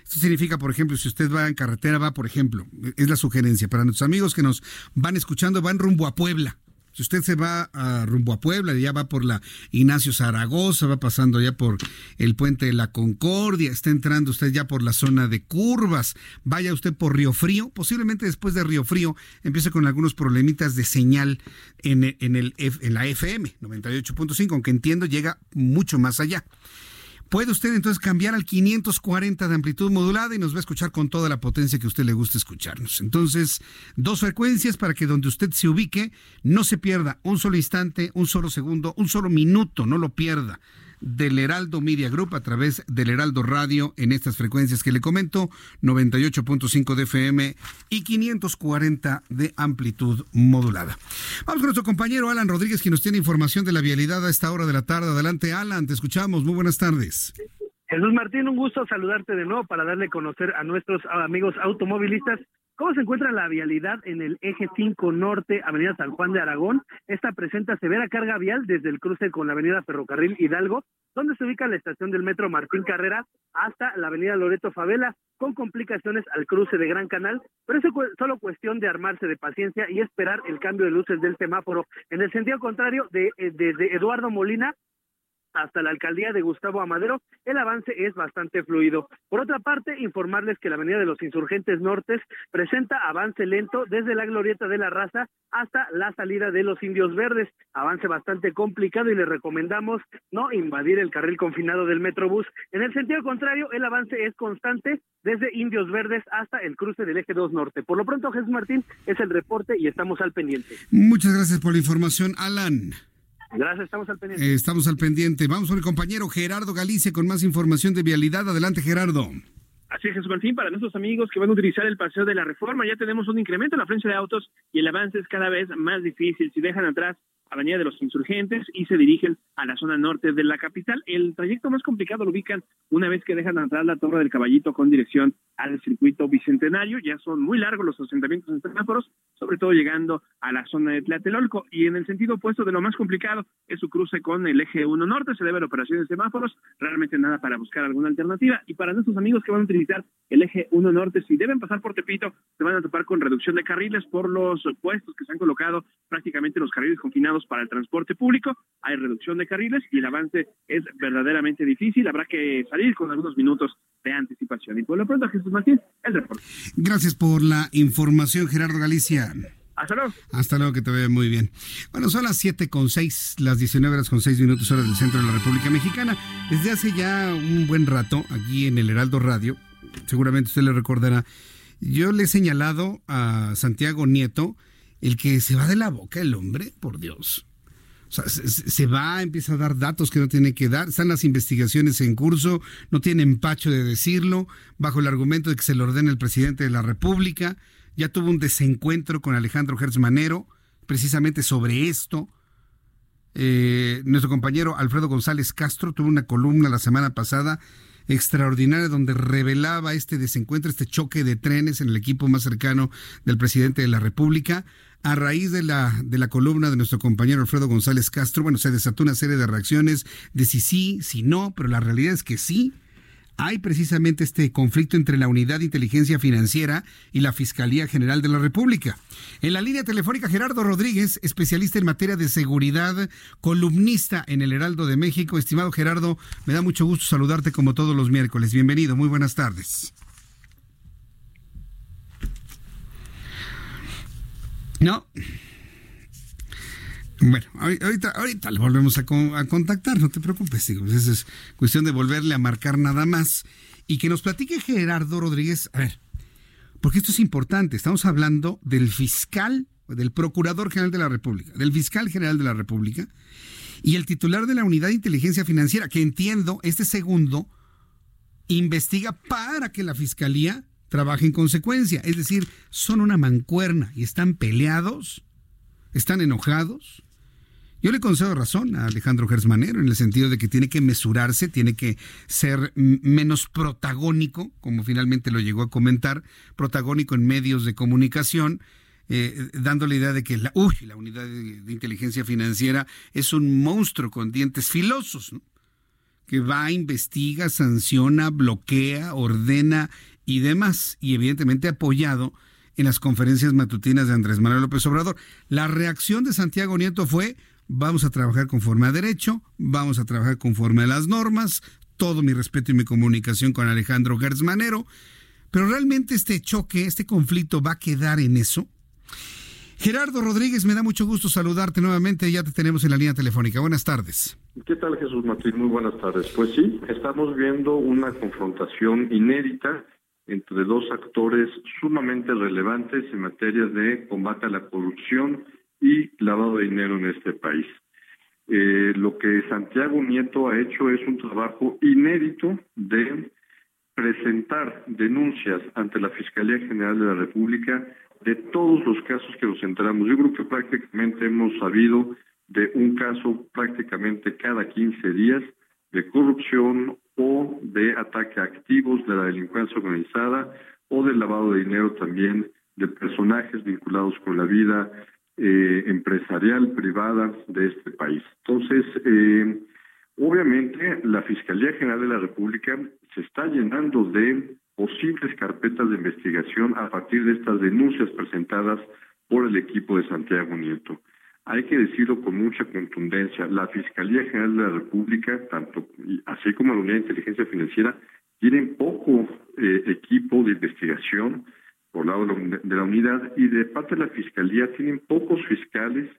Esto significa, por ejemplo, si usted va en carretera, va, por ejemplo, es la sugerencia para nuestros amigos que nos van escuchando, van rumbo a Puebla si usted se va a, rumbo a Puebla, ya va por la Ignacio Zaragoza, va pasando ya por el puente de la Concordia, está entrando usted ya por la zona de curvas, vaya usted por Río Frío, posiblemente después de Río Frío empiece con algunos problemitas de señal en, en, el, en la FM 98.5, aunque entiendo llega mucho más allá. Puede usted entonces cambiar al 540 de amplitud modulada y nos va a escuchar con toda la potencia que a usted le guste escucharnos. Entonces, dos frecuencias para que donde usted se ubique no se pierda un solo instante, un solo segundo, un solo minuto, no lo pierda del Heraldo Media Group a través del Heraldo Radio en estas frecuencias que le comento, 98.5 de FM y 540 de amplitud modulada. Vamos con nuestro compañero Alan Rodríguez, que nos tiene información de la vialidad a esta hora de la tarde. Adelante, Alan, te escuchamos. Muy buenas tardes. Jesús Martín, un gusto saludarte de nuevo para darle a conocer a nuestros amigos automovilistas ¿Cómo se encuentra la vialidad en el eje 5 norte, Avenida San Juan de Aragón? Esta presenta severa carga vial desde el cruce con la Avenida Ferrocarril Hidalgo, donde se ubica la estación del metro Martín Carrera, hasta la Avenida Loreto Favela, con complicaciones al cruce de Gran Canal, pero es solo cuestión de armarse de paciencia y esperar el cambio de luces del semáforo. En el sentido contrario, de, eh, desde Eduardo Molina hasta la alcaldía de Gustavo Amadero, el avance es bastante fluido. Por otra parte, informarles que la Avenida de los Insurgentes Nortes presenta avance lento desde la Glorieta de la Raza hasta la salida de los Indios Verdes. Avance bastante complicado y les recomendamos no invadir el carril confinado del Metrobús. En el sentido contrario, el avance es constante desde Indios Verdes hasta el cruce del Eje 2 Norte. Por lo pronto, Jesús Martín es el reporte y estamos al pendiente. Muchas gracias por la información, Alan. Gracias, estamos al pendiente. Eh, estamos al pendiente. Vamos con el compañero Gerardo Galicia con más información de vialidad. Adelante, Gerardo. Así es, Jesús Martín, para nuestros amigos que van a utilizar el paseo de la reforma, ya tenemos un incremento en la frecuencia de autos y el avance es cada vez más difícil. Si dejan atrás Avenida de los Insurgentes y se dirigen a la zona norte de la capital. El trayecto más complicado lo ubican una vez que dejan atrás la Torre del Caballito con dirección al circuito bicentenario. Ya son muy largos los asentamientos en semáforos, sobre todo llegando a la zona de Tlatelolco. Y en el sentido opuesto de lo más complicado es su cruce con el eje 1 norte. Se debe a operaciones de semáforos, realmente nada para buscar alguna alternativa. Y para nuestros amigos que van a utilizar el eje 1 norte, si deben pasar por Tepito, se van a topar con reducción de carriles por los puestos que se han colocado prácticamente los carriles confinados para el transporte público, hay reducción de carriles y el avance es verdaderamente difícil. Habrá que salir con algunos minutos de anticipación. Y por lo pronto, Jesús Martín, el reporte. Gracias por la información, Gerardo Galicia. Hasta luego. Hasta luego, que te vea muy bien. Bueno, son las 7 con 6, las 19 horas con 6 minutos hora del centro de la República Mexicana. Desde hace ya un buen rato, aquí en el Heraldo Radio, seguramente usted le recordará, yo le he señalado a Santiago Nieto el que se va de la boca el hombre, por Dios. O sea, se, va, empieza a dar datos que no tiene que dar, están las investigaciones en curso, no tiene empacho de decirlo, bajo el argumento de que se lo ordena el presidente de la República. Ya tuvo un desencuentro con Alejandro Gertz Manero, precisamente sobre esto. Eh, nuestro compañero Alfredo González Castro tuvo una columna la semana pasada extraordinaria donde revelaba este desencuentro, este choque de trenes en el equipo más cercano del presidente de la República. A raíz de la, de la columna de nuestro compañero Alfredo González Castro, bueno, se desató una serie de reacciones de si sí, si no, pero la realidad es que sí hay precisamente este conflicto entre la Unidad de Inteligencia Financiera y la Fiscalía General de la República. En la línea telefónica, Gerardo Rodríguez, especialista en materia de seguridad, columnista en el Heraldo de México. Estimado Gerardo, me da mucho gusto saludarte como todos los miércoles. Bienvenido, muy buenas tardes. No. Bueno, ahorita, ahorita le volvemos a, contactar, no te preocupes, digo, esa es cuestión de volverle a marcar nada más. Y que nos platique Gerardo Rodríguez, a ver, porque esto es importante, estamos hablando del fiscal, del Procurador General de la República, del Fiscal General de la República y el titular de la Unidad de Inteligencia Financiera, que entiendo, este segundo, investiga para que la Fiscalía trabaje en consecuencia. Es decir, son una mancuerna y están peleados, están enojados. Yo le concedo razón a Alejandro Gersmanero en el sentido de que tiene que mesurarse, tiene que ser menos protagónico, como finalmente lo llegó a comentar, protagónico en medios de comunicación, eh, dando la idea de que la, la unidad de, inteligencia financiera es un monstruo con dientes filosos, que va, investiga, sanciona, bloquea, ordena y demás, y evidentemente apoyado en las conferencias matutinas de Andrés Manuel López Obrador. La reacción de Santiago Nieto fue vamos a trabajar conforme a derecho, vamos a trabajar conforme a las normas, todo mi respeto y mi comunicación con Alejandro Gersmanero, pero realmente este choque, este conflicto va a quedar en eso. Gerardo Rodríguez, me da mucho gusto saludarte nuevamente, ya te tenemos en la línea telefónica. Buenas tardes. ¿Qué tal Jesús Martín? Muy buenas tardes. Pues sí, estamos viendo una confrontación inédita entre dos actores sumamente relevantes en materia de combate a la corrupción y lavado de dinero en este país. Eh, lo que Santiago Nieto ha hecho es un trabajo inédito de presentar denuncias ante la Fiscalía General de la República de todos los casos que nos enteramos. Yo creo que prácticamente hemos sabido de un caso prácticamente cada 15 días de corrupción o de ataque a activos de la delincuencia organizada o de lavado de dinero también de personajes vinculados con la vida eh, empresarial privada de este país. Entonces, eh, obviamente, la Fiscalía General de la República se está llenando de posibles carpetas de investigación a partir de estas denuncias presentadas por el equipo de Santiago Nieto. Hay que decirlo con mucha contundencia, la Fiscalía General de la República, tanto así como la Unidad de Inteligencia Financiera, tienen poco eh, equipo de investigación, por lado de la unidad y de parte de la Fiscalía tienen pocos fiscales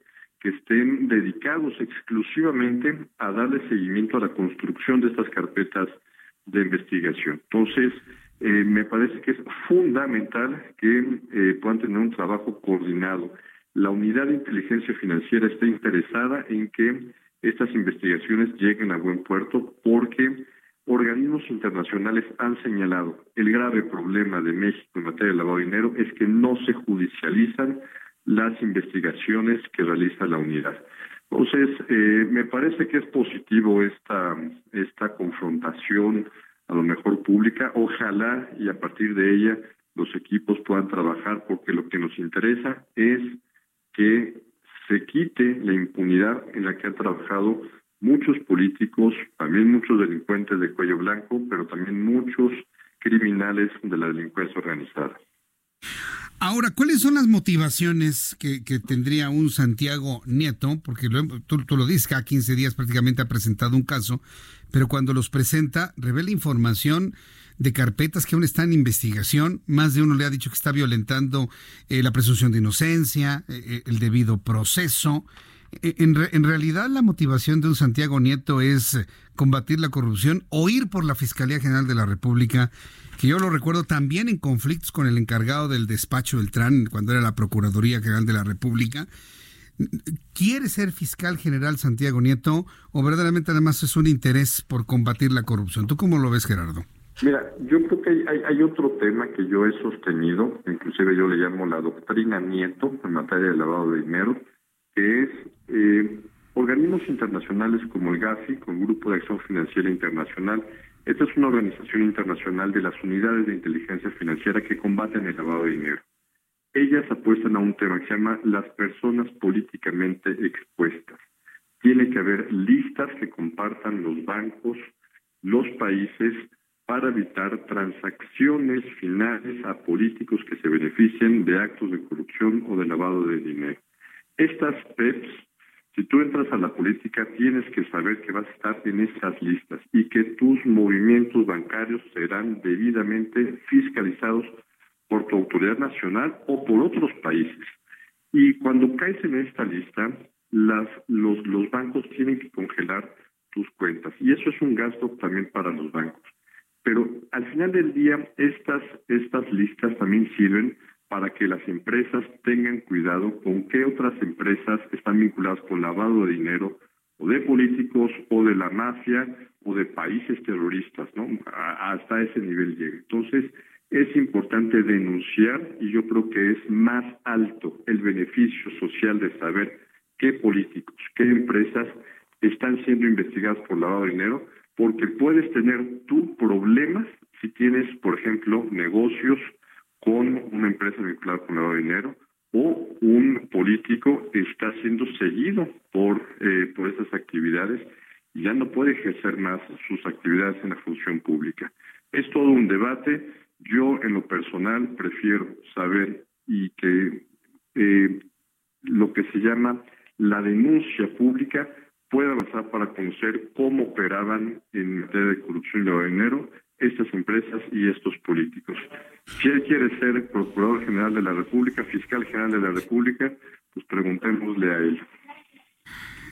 que estén dedicados exclusivamente a darle seguimiento a la construcción de estas carpetas de investigación. Entonces, eh, me parece que es fundamental que eh, puedan tener un trabajo coordinado. la unidad de inteligencia financiera está interesada en que estas investigaciones lleguen a buen puerto porque organismos internacionales han señalado el grave problema de México en materia de lavado de dinero es que no se judicializan las investigaciones que realiza la unidad. Entonces, eh, me parece que es positivo esta, esta confrontación, a lo mejor pública. Ojalá y a partir de ella los equipos puedan trabajar porque lo que nos interesa es que se quite la impunidad en la que han trabajado muchos políticos, también muchos delincuentes de cuello blanco, pero también muchos criminales de la delincuencia organizada. Ahora, ¿cuáles son las motivaciones que, tendría un Santiago Nieto? Porque tú, lo dices, cada 15 días prácticamente ha presentado un caso, pero cuando los presenta, revela información de carpetas que aún están en investigación. Más de uno le ha dicho que está violentando eh, la presunción de inocencia, eh, eh, el debido proceso. En, en, realidad la motivación de un Santiago Nieto es combatir la corrupción o ir por la Fiscalía General de la República, que yo lo recuerdo también en conflictos con el encargado del despacho del TRAN cuando era la Procuraduría General de la República. ¿Quiere ser fiscal general Santiago Nieto o verdaderamente además es un interés por combatir la corrupción? ¿Tú cómo lo ves, Gerardo? Mira, yo creo que hay, otro tema que yo he sostenido, inclusive yo le llamo la doctrina Nieto en materia de lavado de dinero, que es eh, organismos internacionales como el GAFI, con Grupo de Acción Financiera Internacional. Esta es una organización internacional de las unidades de inteligencia financiera que combaten el lavado de dinero. Ellas apuestan a un tema que se llama las personas políticamente expuestas. Tiene que haber listas que compartan los bancos, los países, para evitar transacciones finales a políticos que se beneficien de actos de corrupción o de lavado de dinero. Estas PEPs, si tú entras a la política, tienes que saber que vas a estar en esas listas y que tus movimientos bancarios serán debidamente fiscalizados por tu autoridad nacional o por otros países. Y cuando caes en esta lista, las, los, los bancos tienen que congelar tus cuentas. Y eso es un gasto también para los bancos. Pero al final del día, estas, estas listas también sirven para que las empresas tengan cuidado con qué otras empresas están vinculadas con lavado de dinero o de políticos o de la mafia o de países terroristas, ¿no? hasta ese nivel llega. Entonces, es importante denunciar y yo creo que es más alto el beneficio social de saber qué políticos, qué empresas están siendo investigadas por lavado de dinero porque puedes tener tú problemas si tienes, por ejemplo, negocios con una empresa vinculada con lavado de dinero o un político está siendo seguido por, eh, por esas actividades y ya no puede ejercer más sus actividades en la función pública. Es todo un debate. Yo, en lo personal, prefiero saber y que eh, lo que se llama la denuncia pública pueda avanzar para conocer cómo operaban en materia de corrupción y lavado de dinero estas empresas y estos políticos. Si él quiere ser Procurador General de la República, Fiscal General de la República, pues preguntémosle a él.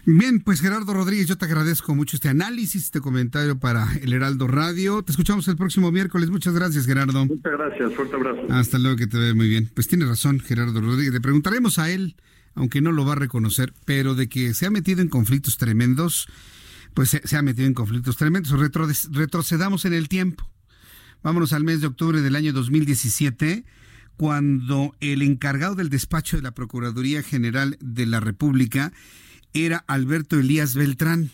Bien, pues Gerardo Rodríguez, yo te agradezco mucho este análisis, este comentario para el Heraldo Radio. Te escuchamos el próximo miércoles. Muchas gracias, Gerardo. Muchas gracias, fuerte abrazo. Hasta luego, que te vea muy bien. Pues tiene razón, Gerardo Rodríguez. Le preguntaremos a él aunque no lo va a reconocer, pero de que se ha metido en conflictos tremendos, pues se, ha metido en conflictos tremendos. retrocedamos en el tiempo. Vámonos al mes de octubre del año 2017, cuando el encargado del despacho de la Procuraduría General de la República era Alberto Elías Beltrán.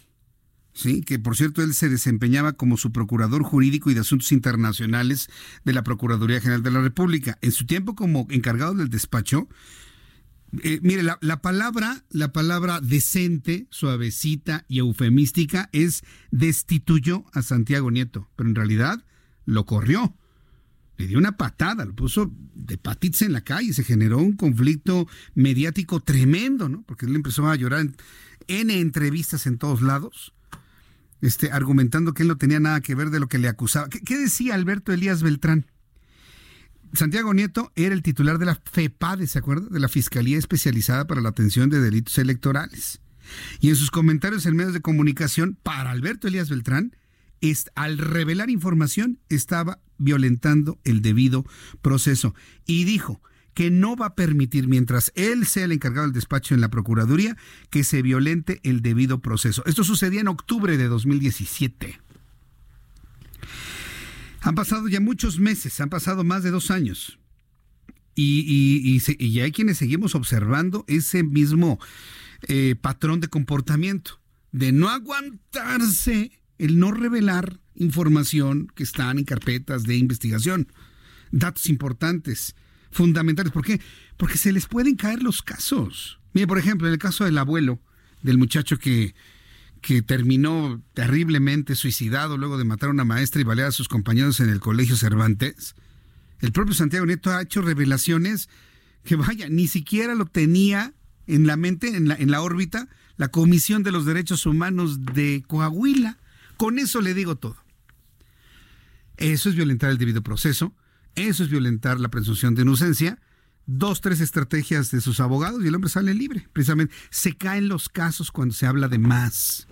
Sí, que por cierto él se desempeñaba como su procurador jurídico y de asuntos internacionales de la Procuraduría General de la República. En su tiempo como encargado del despacho, eh, mire, la, la, palabra, la palabra decente, suavecita y eufemística es destituyó a Santiago Nieto, pero en realidad lo corrió. Le dio una patada, lo puso de patitas en la calle, se generó un conflicto mediático tremendo, ¿no? Porque él empezó a llorar en entrevistas en todos lados, este, argumentando que él no tenía nada que ver de lo que le acusaba. qué decía Alberto Elías Beltrán? Santiago Nieto era el titular de la FEPADE, ¿se acuerda? De la Fiscalía Especializada para la Atención de Delitos Electorales. Y en sus comentarios en medios de comunicación, para Alberto Elías Beltrán, al revelar información, estaba violentando el debido proceso. Y dijo que no va a permitir, mientras él sea el encargado del despacho en la Procuraduría, que se violente el debido proceso. Esto sucedía en octubre de 2017. Han pasado ya muchos meses, han pasado más de dos años. Y, y, hay quienes seguimos observando ese mismo eh, patrón de comportamiento, de no aguantarse el no revelar información que están en carpetas de investigación, datos importantes, fundamentales. ¿Por qué? Porque se les pueden caer los casos. Mire, por ejemplo, en el caso del abuelo, del muchacho que, que terminó terriblemente suicidado luego de matar a una maestra y balear a sus compañeros en el colegio Cervantes, el propio Santiago Nieto ha hecho revelaciones que, vaya, ni siquiera lo tenía en la mente, en la, en la órbita, la Comisión de los Derechos Humanos de Coahuila. Con eso le digo todo. Eso es violentar el debido proceso, eso es violentar la presunción de inocencia. Dos, tres estrategias de sus abogados y el hombre sale libre. Precisamente se caen los casos cuando se habla de más.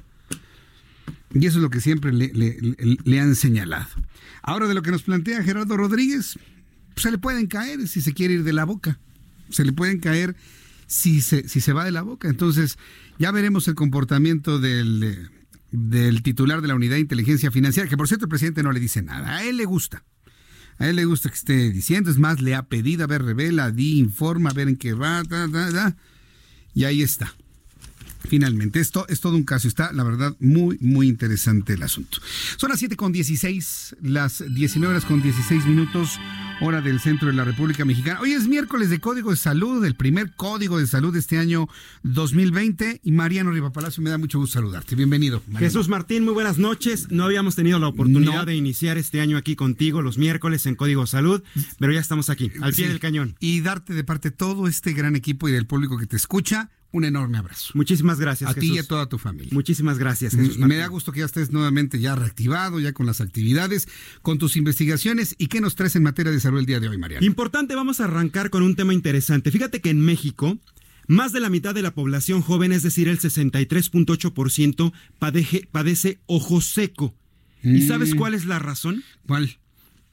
Y eso es lo que siempre le, han señalado. Ahora de lo que nos plantea Gerardo Rodríguez, se le pueden caer si se quiere ir de la boca. Se le pueden caer si se, si se va de la boca. Entonces, ya veremos el comportamiento del, del titular de la Unidad de Inteligencia Financiera, que por cierto el presidente no le dice nada. A él le gusta. A él le gusta que esté diciendo, es más, le ha pedido, a ver, revela, di, informa, a ver en qué va, y ahí está. Finalmente, esto es todo un caso. Está, la verdad, muy, muy interesante el asunto. Son las 7 con 16, las 19 horas con 16 minutos, hora del centro de la República Mexicana. Hoy es miércoles de Código de Salud, el primer Código de Salud de este año 2020. Y Mariano Palacio, me da mucho gusto saludarte. Bienvenido. Jesús Martín, muy buenas noches. No habíamos tenido la oportunidad de iniciar este año aquí contigo los miércoles en Código Salud, pero ya estamos aquí, al pie del cañón. Y darte de parte todo este gran equipo y del público que te escucha un enorme abrazo. Muchísimas gracias. A ti y a toda tu familia. Muchísimas gracias. Jesús me da gusto que ya estés nuevamente ya reactivado, ya con las actividades, con tus investigaciones y qué nos traes en materia de salud el día de hoy, Mariano. Importante, vamos a arrancar con un tema interesante. Fíjate que en México, más de la mitad de la población joven, es decir, el 63.8%, padece, padece ojo seco. ¿Y mm. sabes cuál es la razón? ¿Cuál?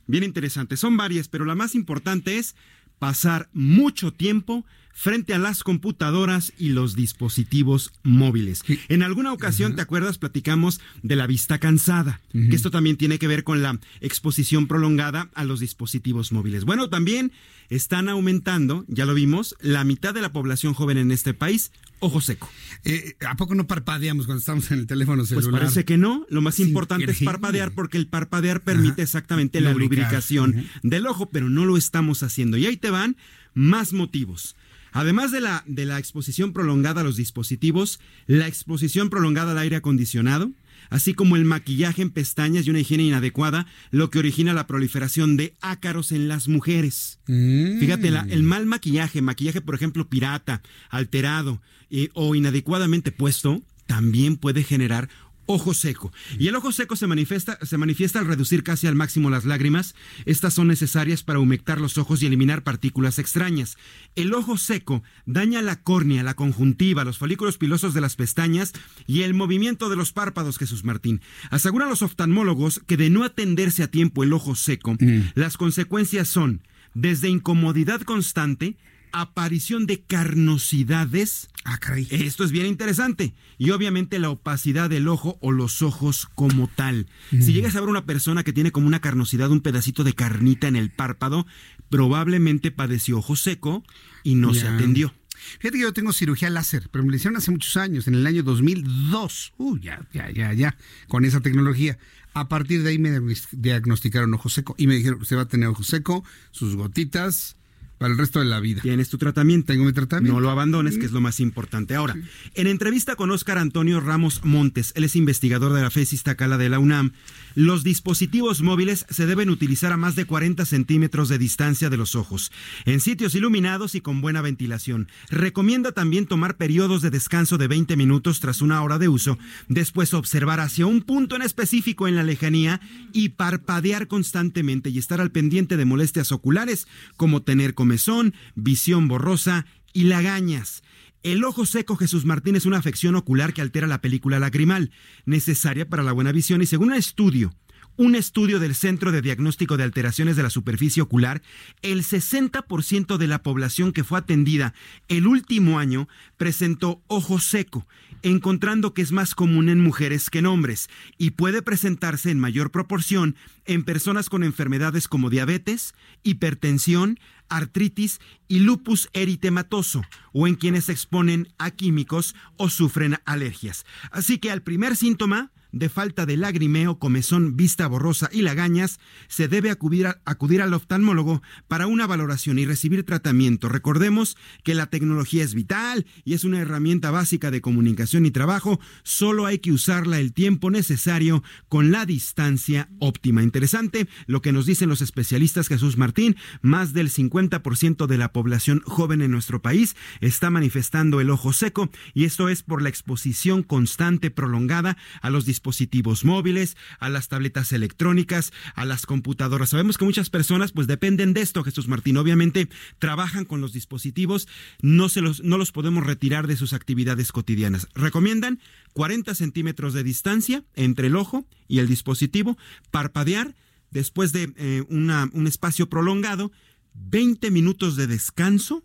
Bien interesante. Son varias, pero la más importante es pasar mucho tiempo frente a las computadoras y los dispositivos móviles. En alguna ocasión, ¿te acuerdas? Platicamos de la vista cansada, que esto también tiene que ver con la exposición prolongada a los dispositivos móviles. Bueno, también están aumentando, ya lo vimos, la mitad de la población joven en este país ojo seco. Eh, ¿A poco no parpadeamos cuando estamos en el teléfono pues celular? Pues parece que no. Lo más importante es parpadear porque el parpadear permite exactamente la lubricación del ojo, pero no lo estamos haciendo. Y ahí te van más motivos. Además de la, de la exposición prolongada a los dispositivos, la exposición prolongada al aire acondicionado, así como el maquillaje en pestañas y una higiene inadecuada, lo que origina la proliferación de ácaros en las mujeres. Mm. Fíjate, el mal maquillaje, maquillaje por ejemplo pirata, alterado eh, o inadecuadamente puesto, también puede generar ojo seco. Y el ojo seco se manifiesta, se manifiesta al reducir casi al máximo las lágrimas. Estas son necesarias para humectar los ojos y eliminar partículas extrañas. El ojo seco daña la córnea, la conjuntiva, los folículos pilosos de las pestañas y el movimiento de los párpados, Jesús Martín. Aseguran los oftalmólogos que de no atenderse a tiempo el ojo seco, mm. las consecuencias son desde incomodidad constante, aparición de carnosidades. Ah, caray. Esto es bien interesante. Y obviamente la opacidad del ojo o los ojos como tal. Si mm. llegas a ver una persona que tiene como una carnosidad, un pedacito de carnita en el párpado, probablemente padeció ojo seco y no se atendió. Fíjate que yo tengo cirugía láser, pero me la hicieron hace muchos años, en el año 2002. Uh, ya, ya, ya, ya, con esa tecnología. A partir de ahí me diagnosticaron ojo seco y me dijeron, usted va a tener ojo seco, sus gotitas, para el resto de la vida. Tienes tu tratamiento. Tengo mi tratamiento. No lo abandones, que es lo más importante. Ahora, en entrevista con Óscar Antonio Ramos Montes, él es investigador de la FES Iztacala de la UNAM, los dispositivos móviles se deben utilizar a más de 40 centímetros de distancia de los ojos, en sitios iluminados y con buena ventilación. Recomienda también tomar periodos de descanso de 20 minutos tras una hora de uso, después observar hacia un punto en específico en la lejanía y parpadear constantemente y estar al pendiente de molestias oculares como tener comezón, visión borrosa y lagañas. El ojo seco Jesús Martín es una afección ocular que altera la película lacrimal, necesaria para la buena visión y según un estudio un estudio del Centro de Diagnóstico de Alteraciones de la Superficie Ocular, el 60% de la población que fue atendida el último año presentó ojo seco, encontrando que es más común en mujeres que en hombres y puede presentarse en mayor proporción en personas con enfermedades como diabetes, hipertensión, artritis y lupus eritematoso o en quienes se exponen a químicos o sufren alergias. Así que al primer síntoma, de falta de lagrimeo, comezón, vista borrosa y lagañas, se debe acudir, acudir, al oftalmólogo para una valoración y recibir tratamiento. Recordemos que la tecnología es vital y es una herramienta básica de comunicación y trabajo, solo hay que usarla el tiempo necesario con la distancia óptima. Interesante lo que nos dicen los especialistas Jesús Martín, más del 50% de la población joven en nuestro país está manifestando el ojo seco y esto es por la exposición constante prolongada a los dispositivos dispositivos móviles, a las tabletas electrónicas, a las computadoras. Sabemos que muchas personas pues dependen de esto, Jesús Martín. Obviamente trabajan con los dispositivos, no, se los, no los podemos retirar de sus actividades cotidianas. Recomiendan 40 centímetros de distancia entre el ojo y el dispositivo, parpadear después de eh, un espacio prolongado, 20 minutos de descanso,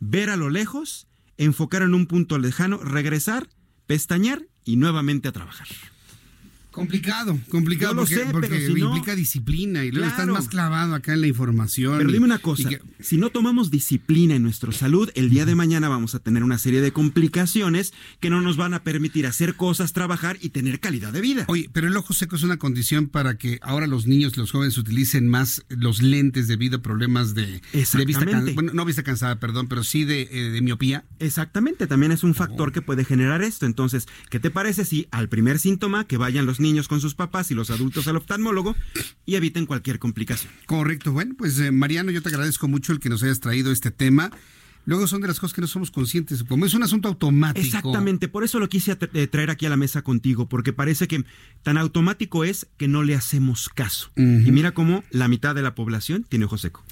ver a lo lejos, enfocar en un punto lejano, regresar, pestañear y nuevamente a trabajar. Complicado, complicado lo porque, sé, porque no- implica disciplina y luego estás Claro. más clavado acá en la información. Pero y- dime una cosa, que- si no tomamos disciplina en nuestra salud, el día de mañana vamos a tener una serie de complicaciones que no nos van a permitir hacer cosas, trabajar y tener calidad de vida. Oye, pero el ojo seco es una condición para que ahora los niños, los jóvenes utilicen más los lentes debido a problemas de, de vista cansada, bueno, no vista cansada, perdón, pero sí de, eh, de miopía. Exactamente, también es un factor que puede generar esto. Entonces, ¿qué te parece si al primer síntoma que vayan los niños con sus papás y los adultos al oftalmólogo y eviten cualquier complicación? Correcto, bueno, pues eh, Mariano, yo te agradezco mucho el que nos hayas traído este tema. Luego son de las cosas que no somos conscientes, como es un asunto automático. Exactamente, por eso lo quise eh, traer aquí a la mesa contigo, porque parece que tan automático es que no le hacemos caso. Y mira cómo la mitad de la población tiene ojo seco.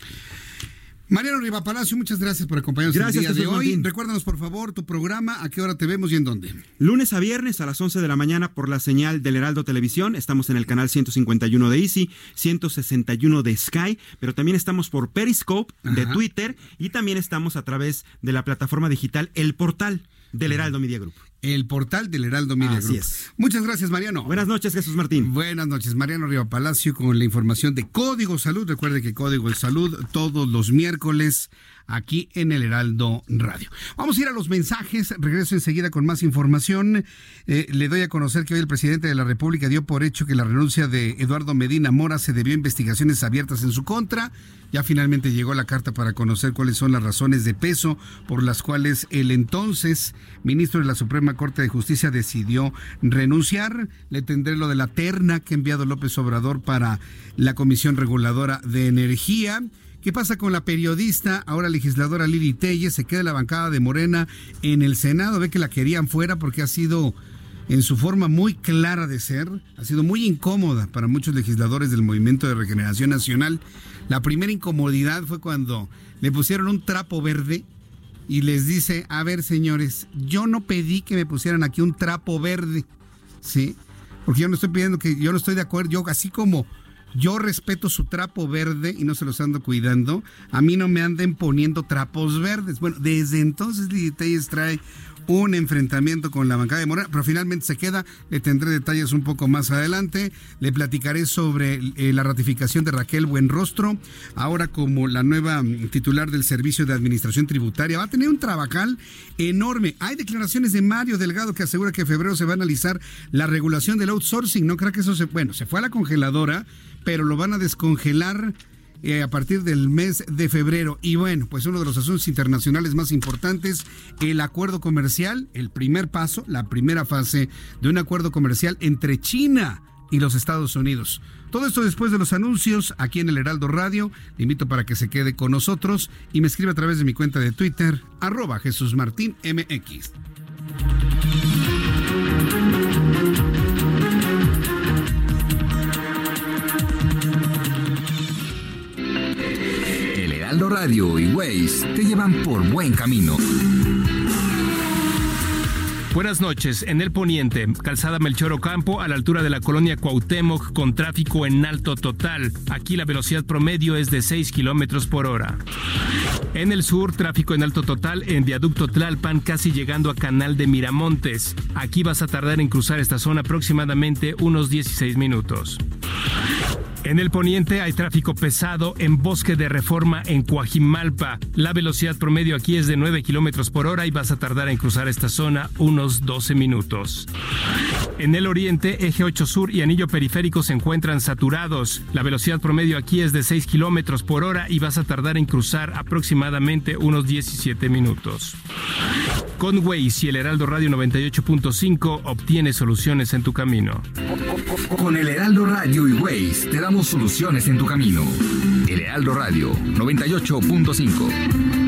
Mariano Riva Palacio, muchas gracias por acompañarnos Gracias, el día de Jesús hoy. Martín. Recuérdanos, por favor, tu programa, a qué hora te vemos y en dónde. Lunes a viernes a las 11 de la mañana por la señal del Heraldo Televisión. Estamos en el canal 151 de Easy, 161 de Sky, pero también estamos por Periscope de Ajá. Twitter y también estamos a través de la plataforma digital El Portal del Heraldo Media Group. El portal del Heraldo Media Así Group. es. Muchas gracias, Mariano. Buenas noches, Jesús Martín. Buenas noches, Mariano Riva Palacio con la información de Código Salud. Recuerde que Código de Salud todos los miércoles aquí en el Heraldo Radio. Vamos a ir a los mensajes. Regreso enseguida con más información. Eh, le doy a conocer que hoy el presidente de la República dio por hecho que la renuncia de Eduardo Medina Mora se debió a investigaciones abiertas en su contra. Ya finalmente llegó la carta para conocer cuáles son las razones de peso por las cuales el entonces ministro de la Suprema Corte de Justicia decidió renunciar. Le tendré lo de la terna que ha enviado López Obrador para la Comisión Reguladora de Energía. ¿Qué pasa con la periodista, ahora legisladora Lili Telle? Se queda en la bancada de Morena en el Senado. Ve que la querían fuera porque ha sido en su forma muy clara de ser, ha sido muy incómoda para muchos legisladores del Movimiento de Regeneración Nacional. La primera incomodidad fue cuando le pusieron un trapo verde y les dice, a ver señores, yo no pedí que me pusieran aquí un trapo verde, ¿sí? Porque yo no estoy pidiendo que, yo no estoy de acuerdo, yo así como yo respeto su trapo verde y no se los ando cuidando, a mí no me anden poniendo trapos verdes. Bueno, desde entonces Lili trae un enfrentamiento con la bancada de Morena, pero finalmente se queda. Le tendré detalles un poco más adelante. Le platicaré sobre eh, la ratificación de Raquel Buenrostro, ahora como la nueva mm, titular del Servicio de Administración Tributaria. Va a tener un trabajal enorme. Hay declaraciones de Mario Delgado que asegura que en febrero se va a analizar la regulación del outsourcing. No creo que eso se. Bueno, se fue a la congeladora, pero lo van a descongelar eh, a partir del mes de febrero. Y bueno, pues uno de los asuntos internacionales más importantes, el acuerdo comercial, el primer paso, la primera fase de un acuerdo comercial entre China y los Estados Unidos. Todo esto después de los anuncios aquí en el Heraldo Radio. Le invito para que se quede con nosotros y me escriba a través de mi cuenta de Twitter, arroba Jesús Martín MX. Heraldo Radio y Waze te llevan por buen camino. Buenas noches. En el poniente, calzada Melchor Ocampo, a la altura de la colonia Cuauhtémoc, con tráfico en alto total. Aquí la velocidad promedio es de 6 kilómetros por hora. En el sur, tráfico en alto total en viaducto Tlalpan, casi llegando a Canal de Miramontes. Aquí vas a tardar en cruzar esta zona aproximadamente unos 16 minutos. En el poniente hay tráfico pesado en Bosque de Reforma en Coajimalpa. La velocidad promedio aquí es de 9 kilómetros por hora y vas a tardar en cruzar esta zona unos 12 minutos. En el oriente, eje 8 sur y anillo periférico se encuentran saturados. La velocidad promedio aquí es de 6 kilómetros por hora y vas a tardar en cruzar aproximadamente unos 17 minutos. Con Waze y el Heraldo Radio 98.5 obtiene soluciones en tu camino. Con el Heraldo Radio y Waze te damos soluciones en tu camino. El Heraldo Radio 98.5.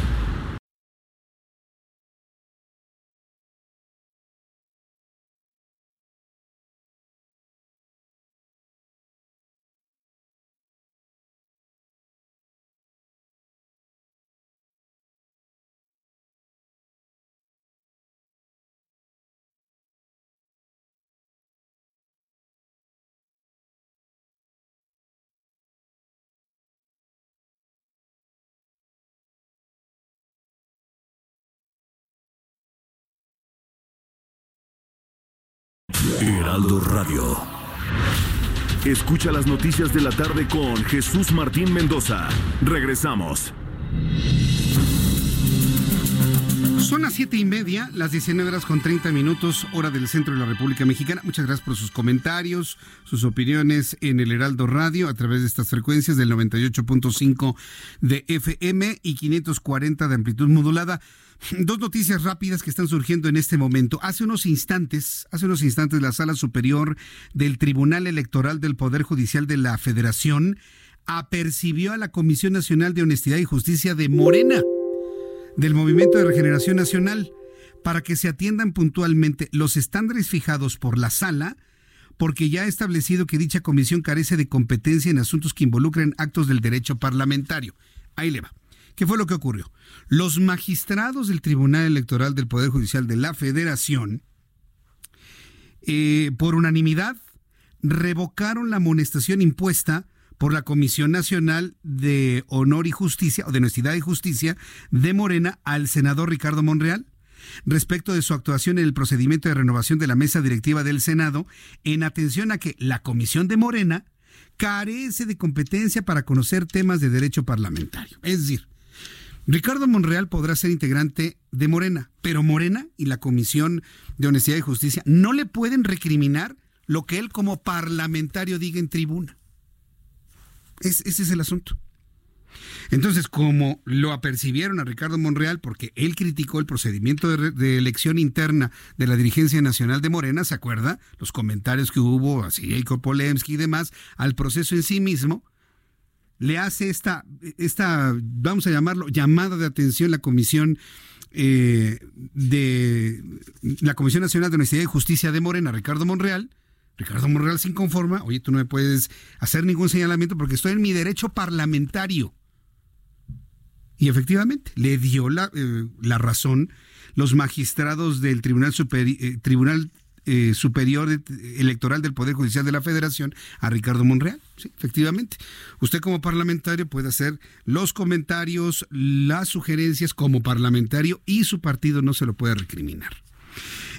Heraldo Radio. Escucha las noticias de la tarde con Jesús Martín Mendoza. Regresamos. Son las siete y media, las 19 horas con 30 minutos, hora del centro de la República Mexicana. Muchas gracias por sus comentarios, sus opiniones en el Heraldo Radio a través de estas frecuencias del 98.5 de FM y 540 de amplitud modulada. Dos noticias rápidas que están surgiendo en este momento. Hace unos instantes, hace unos instantes la Sala Superior del Tribunal Electoral del Poder Judicial de la Federación apercibió a la Comisión Nacional de Honestidad y Justicia de Morena, del Movimiento de Regeneración Nacional, para que se atiendan puntualmente los estándares fijados por la sala, porque ya ha establecido que dicha comisión carece de competencia en asuntos que involucren actos del derecho parlamentario. Ahí le va. ¿Qué fue lo que ocurrió? Los magistrados del Tribunal Electoral del Poder Judicial de la Federación, eh, por unanimidad, revocaron la amonestación impuesta por la Comisión Nacional de Honor y Justicia, o de Honestidad y Justicia, de Morena al senador Ricardo Monreal respecto de su actuación en el procedimiento de renovación de la mesa directiva del Senado, en atención a que la Comisión de Morena carece de competencia para conocer temas de derecho parlamentario. Es decir, Ricardo Monreal podrá ser integrante de Morena, pero Morena y la Comisión de Honestidad y Justicia no le pueden recriminar lo que él como parlamentario diga en tribuna. Ese es el asunto. Entonces, como lo apercibieron a Ricardo Monreal porque él criticó el procedimiento de, elección interna de la dirigencia nacional de Morena, ¿se acuerda? Los comentarios que hubo, así Jacob Polemski y demás, al proceso en sí mismo, le hace esta, esta, vamos a llamarlo, llamada de atención la Comisión eh, de la Comisión Nacional de Honestidad y Justicia de Morena, Ricardo Monreal. Ricardo Monreal se inconforma, oye, tú no me puedes hacer ningún señalamiento porque estoy en mi derecho parlamentario. Y efectivamente, le dio la, eh, la razón los magistrados del Tribunal, eh, eh, superior Electoral del Poder Judicial de la Federación a Ricardo Monreal. Sí, efectivamente. Usted como parlamentario puede hacer los comentarios, las sugerencias como parlamentario y su partido no se lo puede recriminar.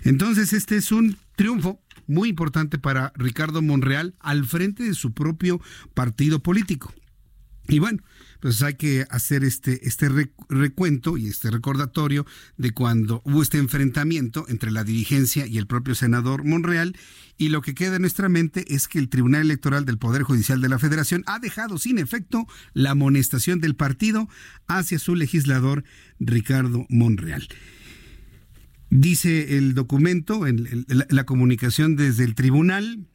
Entonces, este es un triunfo muy importante para Ricardo Monreal al frente de su propio partido político. Y bueno, pues hay que hacer este, este recuento y este recordatorio de cuando hubo este enfrentamiento entre la dirigencia y el propio senador Monreal. Y lo que queda en nuestra mente es que el Tribunal Electoral del Poder Judicial de la Federación ha dejado sin efecto la amonestación del partido hacia su legislador Ricardo Monreal. Dice el documento, en la comunicación desde el tribunal,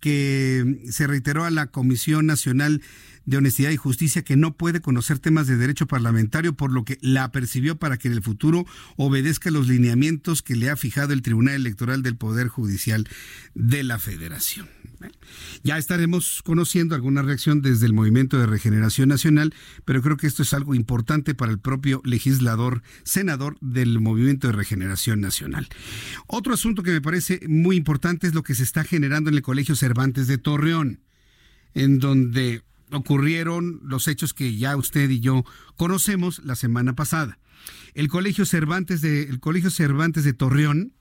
que se reiteró a la Comisión Nacional de Honestidad y Justicia que no puede conocer temas de derecho parlamentario, por lo que la apercibió para que en el futuro obedezca los lineamientos que le ha fijado el Tribunal Electoral del Poder Judicial de la Federación. Ya estaremos conociendo alguna reacción desde el Movimiento de Regeneración Nacional, pero creo que esto es algo importante para el propio legislador, senador del Movimiento de Regeneración Nacional. Otro asunto que me parece muy importante es lo que se está generando en el Colegio Cervantes de Torreón, en donde ocurrieron los hechos que ya usted y yo conocemos la semana pasada. El Colegio Cervantes de, el Colegio Cervantes de Torreón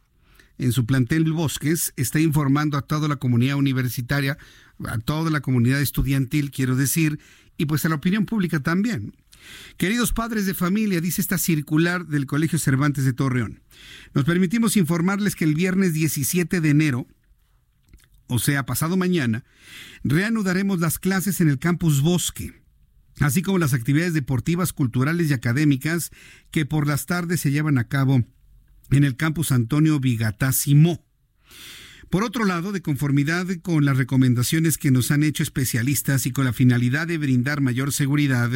en su plantel Bosques está informando a toda la comunidad universitaria, a toda la comunidad estudiantil, quiero decir, y pues a la opinión pública también. Queridos padres de familia, dice esta circular del Colegio Cervantes de Torreón, nos permitimos informarles que el viernes 17 de enero, o sea, pasado mañana, reanudaremos las clases en el campus Bosque, así como las actividades deportivas, culturales y académicas que por las tardes se llevan a cabo en el campus Antonio Vigatá Simó. Por otro lado, de conformidad con las recomendaciones que nos han hecho especialistas y con la finalidad de brindar mayor seguridad,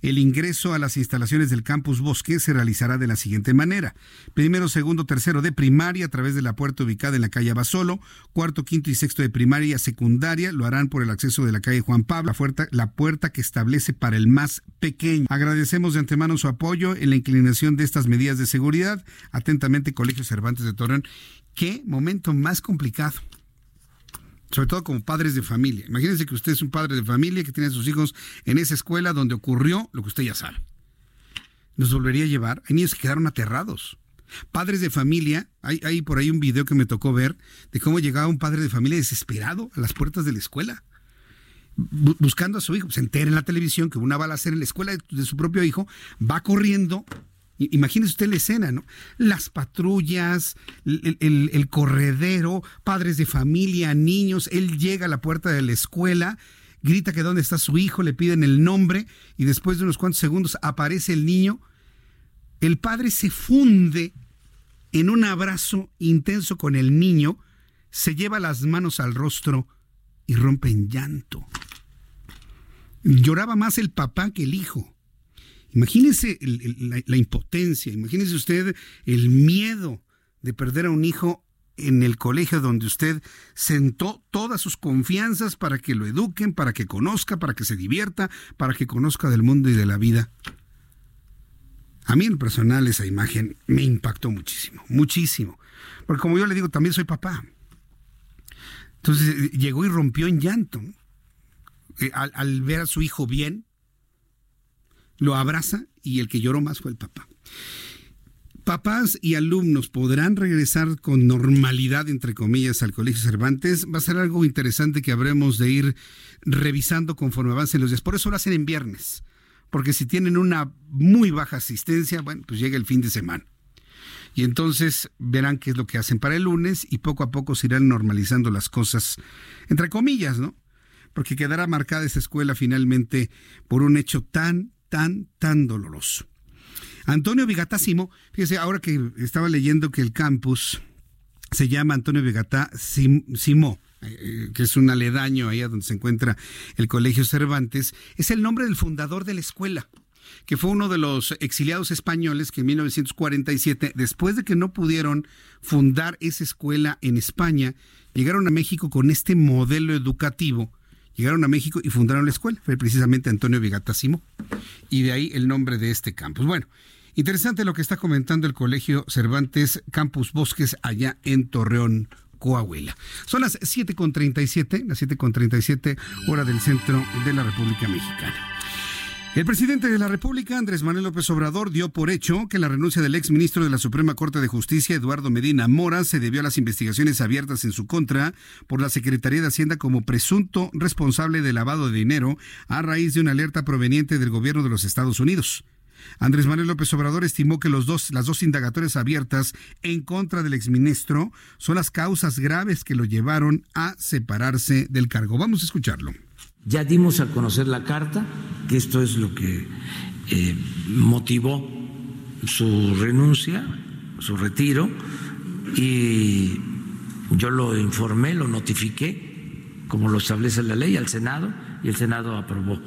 el ingreso a las instalaciones del campus Bosque se realizará de la siguiente manera. Primero, segundo, tercero de primaria a través de la puerta ubicada en la calle Basolo, cuarto, quinto y sexto de primaria secundaria lo harán por el acceso de la calle Juan Pablo, la puerta, la puerta que establece para el más pequeño. Agradecemos de antemano su apoyo en la inclinación de estas medidas de seguridad. Atentamente, Colegio Cervantes de Torreón qué momento más complicado. Sobre todo como padres de familia. Imagínense que usted es un padre de familia que tiene a sus hijos en esa escuela donde ocurrió lo que usted ya sabe. ¿Nos volvería a llevar? Hay niños que quedaron aterrados. Padres de familia, hay, por ahí un video que me tocó ver de cómo llegaba un padre de familia desesperado a las puertas de la escuela buscando a su hijo. Se entera en la televisión que una balacera en la escuela de, su propio hijo, va corriendo Imagínese usted la escena, ¿no? Las patrullas, el, corredero, padres de familia, niños. Él llega a la puerta de la escuela, grita que dónde está su hijo, le piden el nombre y después de unos cuantos segundos aparece el niño. El padre se funde en un abrazo intenso con el niño, se lleva las manos al rostro y rompe en llanto. Lloraba más el papá que el hijo. Imagínese la, impotencia, imagínese usted el miedo de perder a un hijo en el colegio donde usted sentó todas sus confianzas para que lo eduquen, para que conozca, para que se divierta, para que conozca del mundo y de la vida. A mí en personal esa imagen me impactó muchísimo, muchísimo. Porque como yo le digo, también soy papá. Entonces llegó y rompió en llanto. Eh, al ver a su hijo bien, lo abraza y el que lloró más fue el papá. Papás y alumnos podrán regresar con normalidad, entre comillas, al Colegio Cervantes. Va a ser algo interesante que habremos de ir revisando conforme avancen los días. Por eso lo hacen en viernes, porque si tienen una muy baja asistencia, bueno, pues llega el fin de semana. Y entonces verán qué es lo que hacen para el lunes y poco a poco se irán normalizando las cosas, entre comillas, ¿no? Porque quedará marcada esa escuela finalmente por un hecho tan, tan, tan doloroso. Antonio Vigatásimo, fíjese, ahora que estaba leyendo que el campus se llama Antonio Vigatá Simó, eh, que es un aledaño ahí donde se encuentra el Colegio Cervantes, es el nombre del fundador de la escuela que fue uno de los exiliados españoles que en 1947, después de que no pudieron fundar esa escuela en España, llegaron a México con este modelo educativo llegaron a México y fundaron la escuela. Fue precisamente Antonio Vigatasimo. Y de ahí el nombre de este campus. Bueno, interesante lo que está comentando el Colegio Cervantes Campus Bosques allá en Torreón. Coahuila. Son las 7.37, las 7.37 hora del centro de la República Mexicana. El presidente de la República, Andrés Manuel López Obrador, dio por hecho que la renuncia del ex ministro de la Suprema Corte de Justicia, Eduardo Medina Mora, se debió a las investigaciones abiertas en su contra por la Secretaría de Hacienda como presunto responsable de lavado de dinero a raíz de una alerta proveniente del gobierno de los Estados Unidos. Andrés Manuel López Obrador estimó que los dos, las dos indagatorias abiertas en contra del exministro son las causas graves que lo llevaron a separarse del cargo. Vamos a escucharlo. Ya dimos a conocer la carta, que esto es lo que eh, motivó su renuncia, su retiro, y yo lo informé, lo notifiqué, como lo establece la ley, al Senado, y el Senado aprobó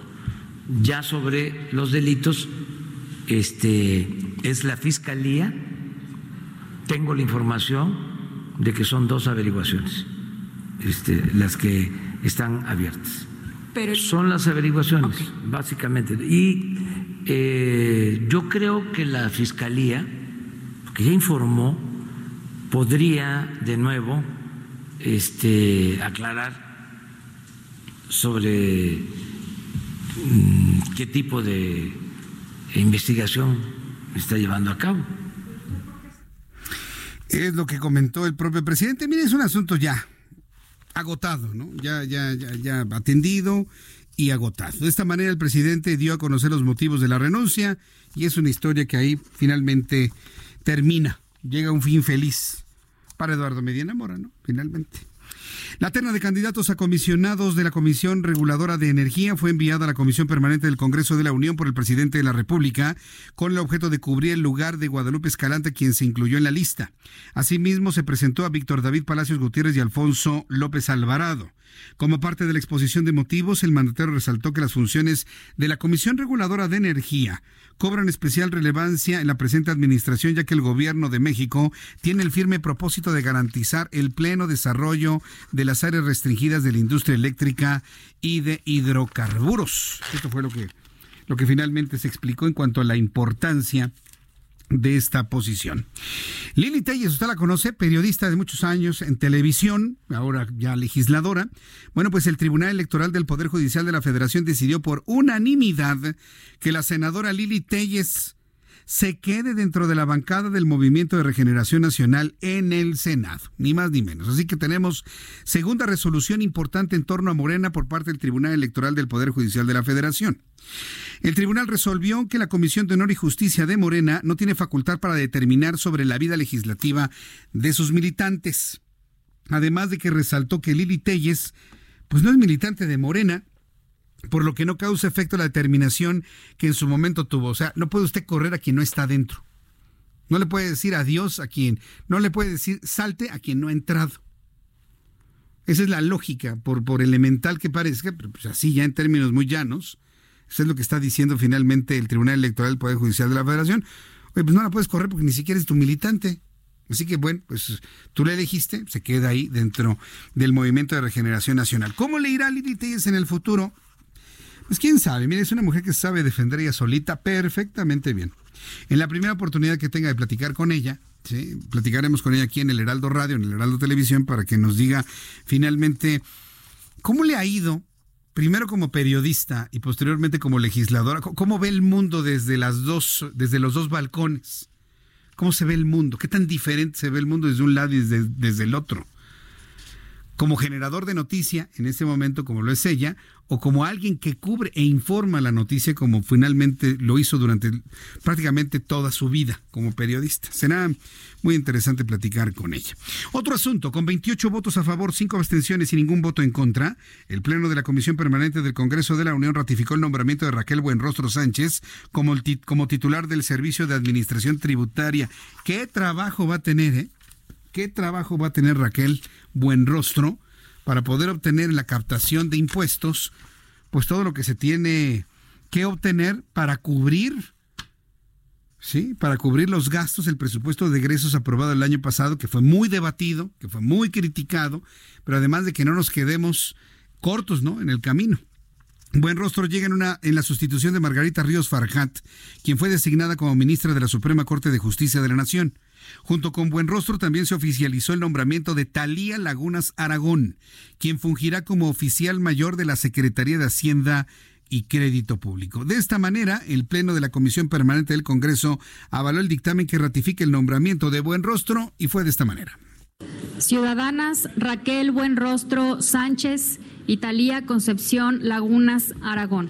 Ya sobre los delitos, este, es la fiscalía. Tengo la información de que son dos averiguaciones este, las que están abiertas. Pero... Son las averiguaciones, básicamente. Y eh, yo creo que la fiscalía, que ya informó, podría de nuevo este, aclarar sobre mm, qué tipo de investigación está llevando a cabo. Es lo que comentó el propio presidente. Mire, es un asunto ya agotado, ¿no? Ya, ya, ya, ya atendido y agotado. De esta manera el presidente dio a conocer los motivos de la renuncia y es una historia que ahí finalmente termina, llega un fin feliz para Eduardo Medina Mora, ¿no? Finalmente. La terna de candidatos a comisionados de la Comisión Reguladora de Energía fue enviada a la Comisión Permanente del Congreso de la Unión por el presidente de la República con el objeto de cubrir el lugar de Guadalupe Escalante, quien se incluyó en la lista. Asimismo, se presentó a Víctor David Palacios Gutiérrez y Alfonso López Alvarado. Como parte de la exposición de motivos, el mandatario resaltó que las funciones de la Comisión Reguladora de Energía cobran especial relevancia en la presente administración, ya que el gobierno de México tiene el firme propósito de garantizar el pleno desarrollo de las áreas restringidas de la industria eléctrica y de hidrocarburos. Esto fue lo que, lo que finalmente se explicó en cuanto a la importancia de esta posición. Lili Telles, usted la conoce, periodista de muchos años en televisión, ahora ya legisladora. Bueno, pues el Tribunal Electoral del Poder Judicial de la Federación decidió por unanimidad que la senadora Lili Telles se quede dentro de la bancada del Movimiento de Regeneración Nacional en el Senado, ni más ni menos. Así que tenemos segunda resolución importante en torno a Morena por parte del Tribunal Electoral del Poder Judicial de la Federación. El tribunal resolvió que la Comisión de Honor y Justicia de Morena no tiene facultad para determinar sobre la vida legislativa de sus militantes. Además de que resaltó que Lili Telles, pues no es militante de Morena, por lo que no causa efecto la determinación que en su momento tuvo. O sea, no puede usted correr a quien no está dentro. No le puede decir adiós a quien, no le puede decir salte a quien no ha entrado. Esa es la lógica, por, por elemental que parezca, pero pues así ya en términos muy llanos, eso es lo que está diciendo finalmente el Tribunal Electoral del Poder Judicial de la Federación. Oye, pues no la puedes correr porque ni siquiera es tu militante. Así que bueno, pues tú la elegiste, se queda ahí dentro del Movimiento de Regeneración Nacional. ¿Cómo le irá a Lili Telles en el futuro? Pues quién sabe, mire, es una mujer que sabe defender ella solita perfectamente bien. En la primera oportunidad que tenga de platicar con ella, ¿sí? platicaremos con ella aquí en el Heraldo Radio, en el Heraldo Televisión, para que nos diga finalmente cómo le ha ido primero como periodista y posteriormente como legisladora, ¿cómo ve el mundo desde las dos, desde los dos balcones? ¿Cómo se ve el mundo? ¿Qué tan diferente se ve el mundo desde un lado y desde el otro? Como generador de noticia, en este momento, como lo es ella, o como alguien que cubre e informa la noticia como finalmente lo hizo durante prácticamente toda su vida como periodista. Será muy interesante platicar con ella. Otro asunto, con 28 votos a favor, 5 abstenciones y ningún voto en contra, el Pleno de la Comisión Permanente del Congreso de la Unión ratificó el nombramiento de Raquel Buenrostro Sánchez como, como titular del Servicio de Administración Tributaria. ¿Qué trabajo va a tener, eh? ¿Qué trabajo va a tener Raquel Buenrostro? para poder obtener la captación de impuestos, pues todo lo que se tiene que obtener para cubrir, sí, para cubrir los gastos, el presupuesto de egresos aprobado el año pasado, que fue muy debatido, que fue muy criticado, pero además de que no nos quedemos cortos, ¿no? En el camino. Buen rostro llega en la sustitución de Margarita Ríos Farjat, quien fue designada como ministra de la Suprema Corte de Justicia de la Nación. Junto con Buenrostro también se oficializó el nombramiento de Talía Lagunas Aragón, quien fungirá como oficial mayor de la Secretaría de Hacienda y Crédito Público. De esta manera, el Pleno de la Comisión Permanente del Congreso avaló el dictamen que ratifica el nombramiento de Buenrostro y fue de esta manera. Ciudadanas Raquel Buenrostro Sánchez y Talía Concepción Lagunas Aragón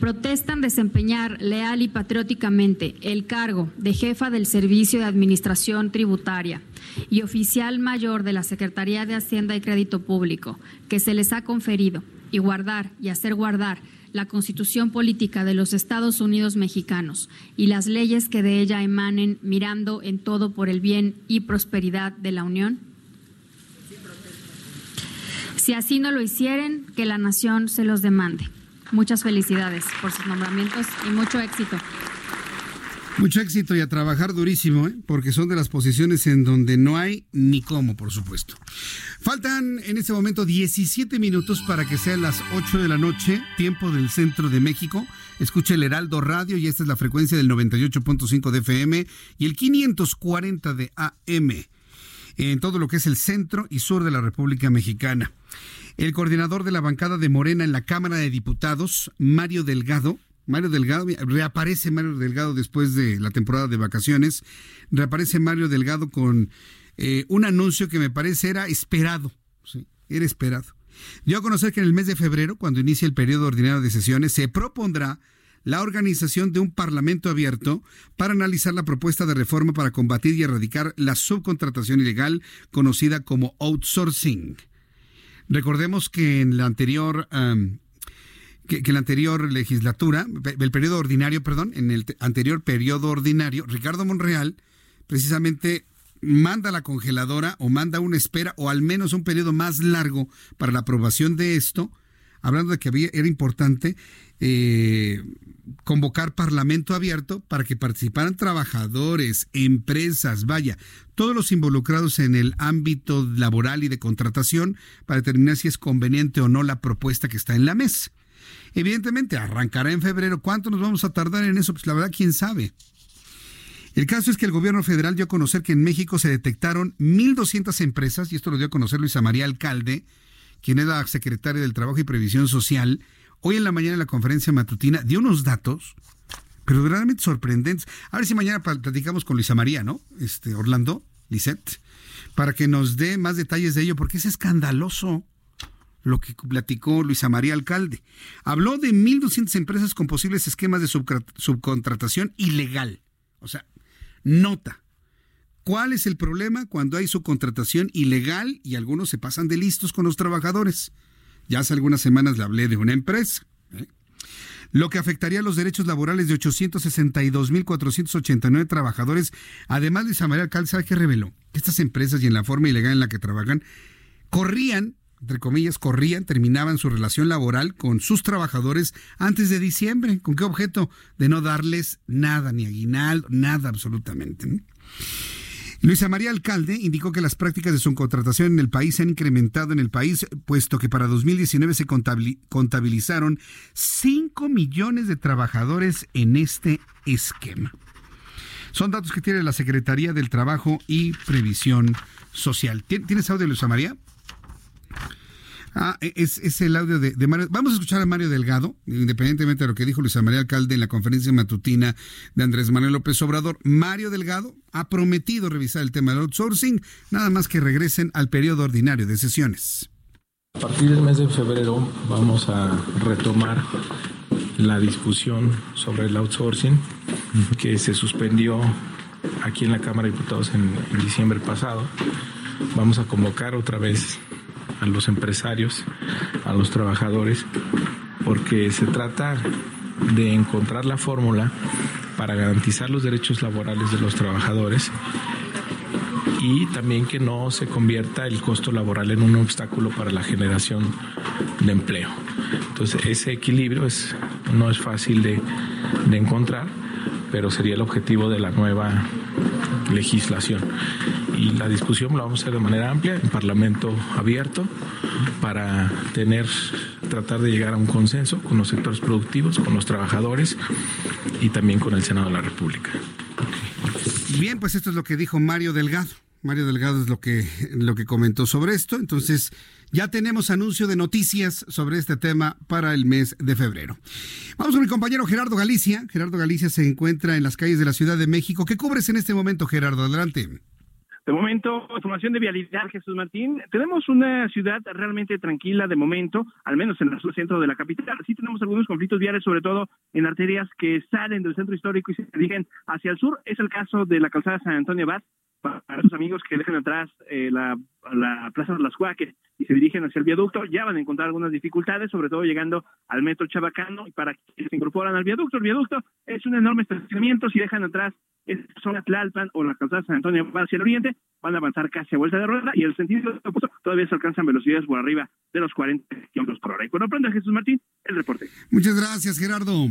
protestan desempeñar leal y patrióticamente el cargo de jefa del Servicio de Administración Tributaria y oficial mayor de la Secretaría de Hacienda y Crédito Público, que se les ha conferido, y guardar y hacer guardar la Constitución Política de los Estados Unidos Mexicanos y las leyes que de ella emanen, mirando en todo por el bien y prosperidad de la Unión? Si así no lo hicieren, que la nación se los demande. Muchas felicidades por sus nombramientos y mucho éxito. Mucho éxito y a trabajar durísimo, ¿eh? porque son de las posiciones en donde no hay ni cómo, por supuesto. Faltan en este momento 17 minutos para que sean las 8 de la noche, tiempo del centro de México. Escuche el Heraldo Radio y esta es la frecuencia del 98.5 de FM y el 540 de AM en todo lo que es el centro y sur de la República Mexicana. El coordinador de la bancada de Morena en la Cámara de Diputados, Mario Delgado, Mario Delgado, reaparece Mario Delgado después de la temporada de vacaciones, reaparece Mario Delgado con eh, un anuncio que me parece era esperado, ¿sí? era esperado. Dio a conocer que en el mes de febrero, cuando inicie el periodo ordinario de sesiones, se propondrá la organización de un parlamento abierto para analizar la propuesta de reforma para combatir y erradicar la subcontratación ilegal conocida como outsourcing. Recordemos que en la anterior que, la anterior legislatura, el periodo ordinario, perdón, en el anterior periodo ordinario, Ricardo Monreal precisamente manda la congeladora o manda una espera o al menos un periodo más largo para la aprobación de esto, hablando de que era importante eh, convocar parlamento abierto para que participaran trabajadores, empresas, vaya, todos los involucrados en el ámbito laboral y de contratación para determinar si es conveniente o no la propuesta que está en la mesa. Evidentemente, arrancará en febrero. ¿Cuánto nos vamos a tardar en eso? Pues la verdad, quién sabe. El caso es que el gobierno federal dio a conocer que en México se detectaron 1.200 empresas, y esto lo dio a conocer Luisa María Alcalde, quien era secretaria del Trabajo y Previsión Social, hoy en la mañana en la conferencia matutina, dio unos datos, pero verdaderamente sorprendentes. A ver si mañana platicamos con Luisa María, ¿no? Este, Orlando, Lisette, para que nos dé más detalles de ello, porque es escandaloso lo que platicó Luisa María Alcalde. Habló de 1.200 empresas con posibles esquemas de subcontratación ilegal. O sea, nota. ¿Cuál es el problema cuando hay subcontratación ilegal y algunos se pasan de listos con los trabajadores? Ya hace algunas semanas le hablé de una empresa. ¿eh? Lo que afectaría los derechos laborales de 862.489 trabajadores. Además, Luisa María Alcalde, ¿sabe qué reveló? Estas empresas y en la forma ilegal en la que trabajan corrían entre comillas, corrían, terminaban su relación laboral con sus trabajadores antes de diciembre. ¿Con qué objeto? De no darles nada, ni aguinaldo, nada absolutamente. Luisa María Alcalde indicó que las prácticas de subcontratación en el país se han incrementado en el país, puesto que para 2019 se contabilizaron 5 millones de trabajadores en este esquema. Son datos que tiene la Secretaría del Trabajo y Previsión Social. ¿Tienes audio, Luisa María? Ah, e, es, el audio de, Mario. Vamos a escuchar a Mario Delgado, independientemente de lo que dijo Luisa María Alcalde en la conferencia matutina de Andrés Manuel López Obrador. Mario Delgado ha prometido revisar el tema del outsourcing, nada más que regresen al periodo ordinario de sesiones. A partir del mes de febrero vamos a retomar la discusión sobre el outsourcing que se suspendió aquí en la Cámara de Diputados en diciembre pasado. Vamos a convocar otra vez a los empresarios, a los trabajadores, porque se trata de encontrar la fórmula para garantizar los derechos laborales de los trabajadores y también que no se convierta el costo laboral en un obstáculo para la generación de empleo. Entonces ese equilibrio es, no es fácil de, de encontrar, pero sería el objetivo de la nueva legislación y la discusión la vamos a hacer de manera amplia, en Parlamento abierto, para tener, tratar de llegar a un consenso con los sectores productivos, con los trabajadores y también con el Senado de la República. Bien, pues esto es lo que dijo Mario Delgado. Mario Delgado es lo que, lo que comentó sobre esto. Entonces, ya tenemos anuncio de noticias sobre este tema para el mes de febrero. Vamos con mi compañero Gerardo Galicia. Gerardo Galicia se encuentra en las calles de la Ciudad de México. ¿Qué cubres en este momento, Gerardo? Adelante. De momento, información de vialidad, Jesús Martín. Tenemos una ciudad realmente tranquila de momento, al menos en el centro de la capital. Sí tenemos algunos conflictos viales, sobre todo en arterias que salen del centro histórico y se dirigen hacia el sur. Es el caso de la calzada San Antonio Abad, para los amigos que dejan atrás eh, la, Plaza de las Huaques y se dirigen hacia el viaducto, ya van a encontrar algunas dificultades, sobre todo llegando al metro Chabacano y para quienes se incorporan al viaducto. El viaducto es un enorme estacionamiento, si dejan atrás esta zona Tlalpan o la calzada San Antonio hacia el oriente, van a avanzar casi a vuelta de rueda y el sentido opuesto todavía se alcanzan velocidades por arriba de los 40 kilómetros por hora. Y cuando aprenda Jesús Martín, el reporte. Muchas gracias, Gerardo.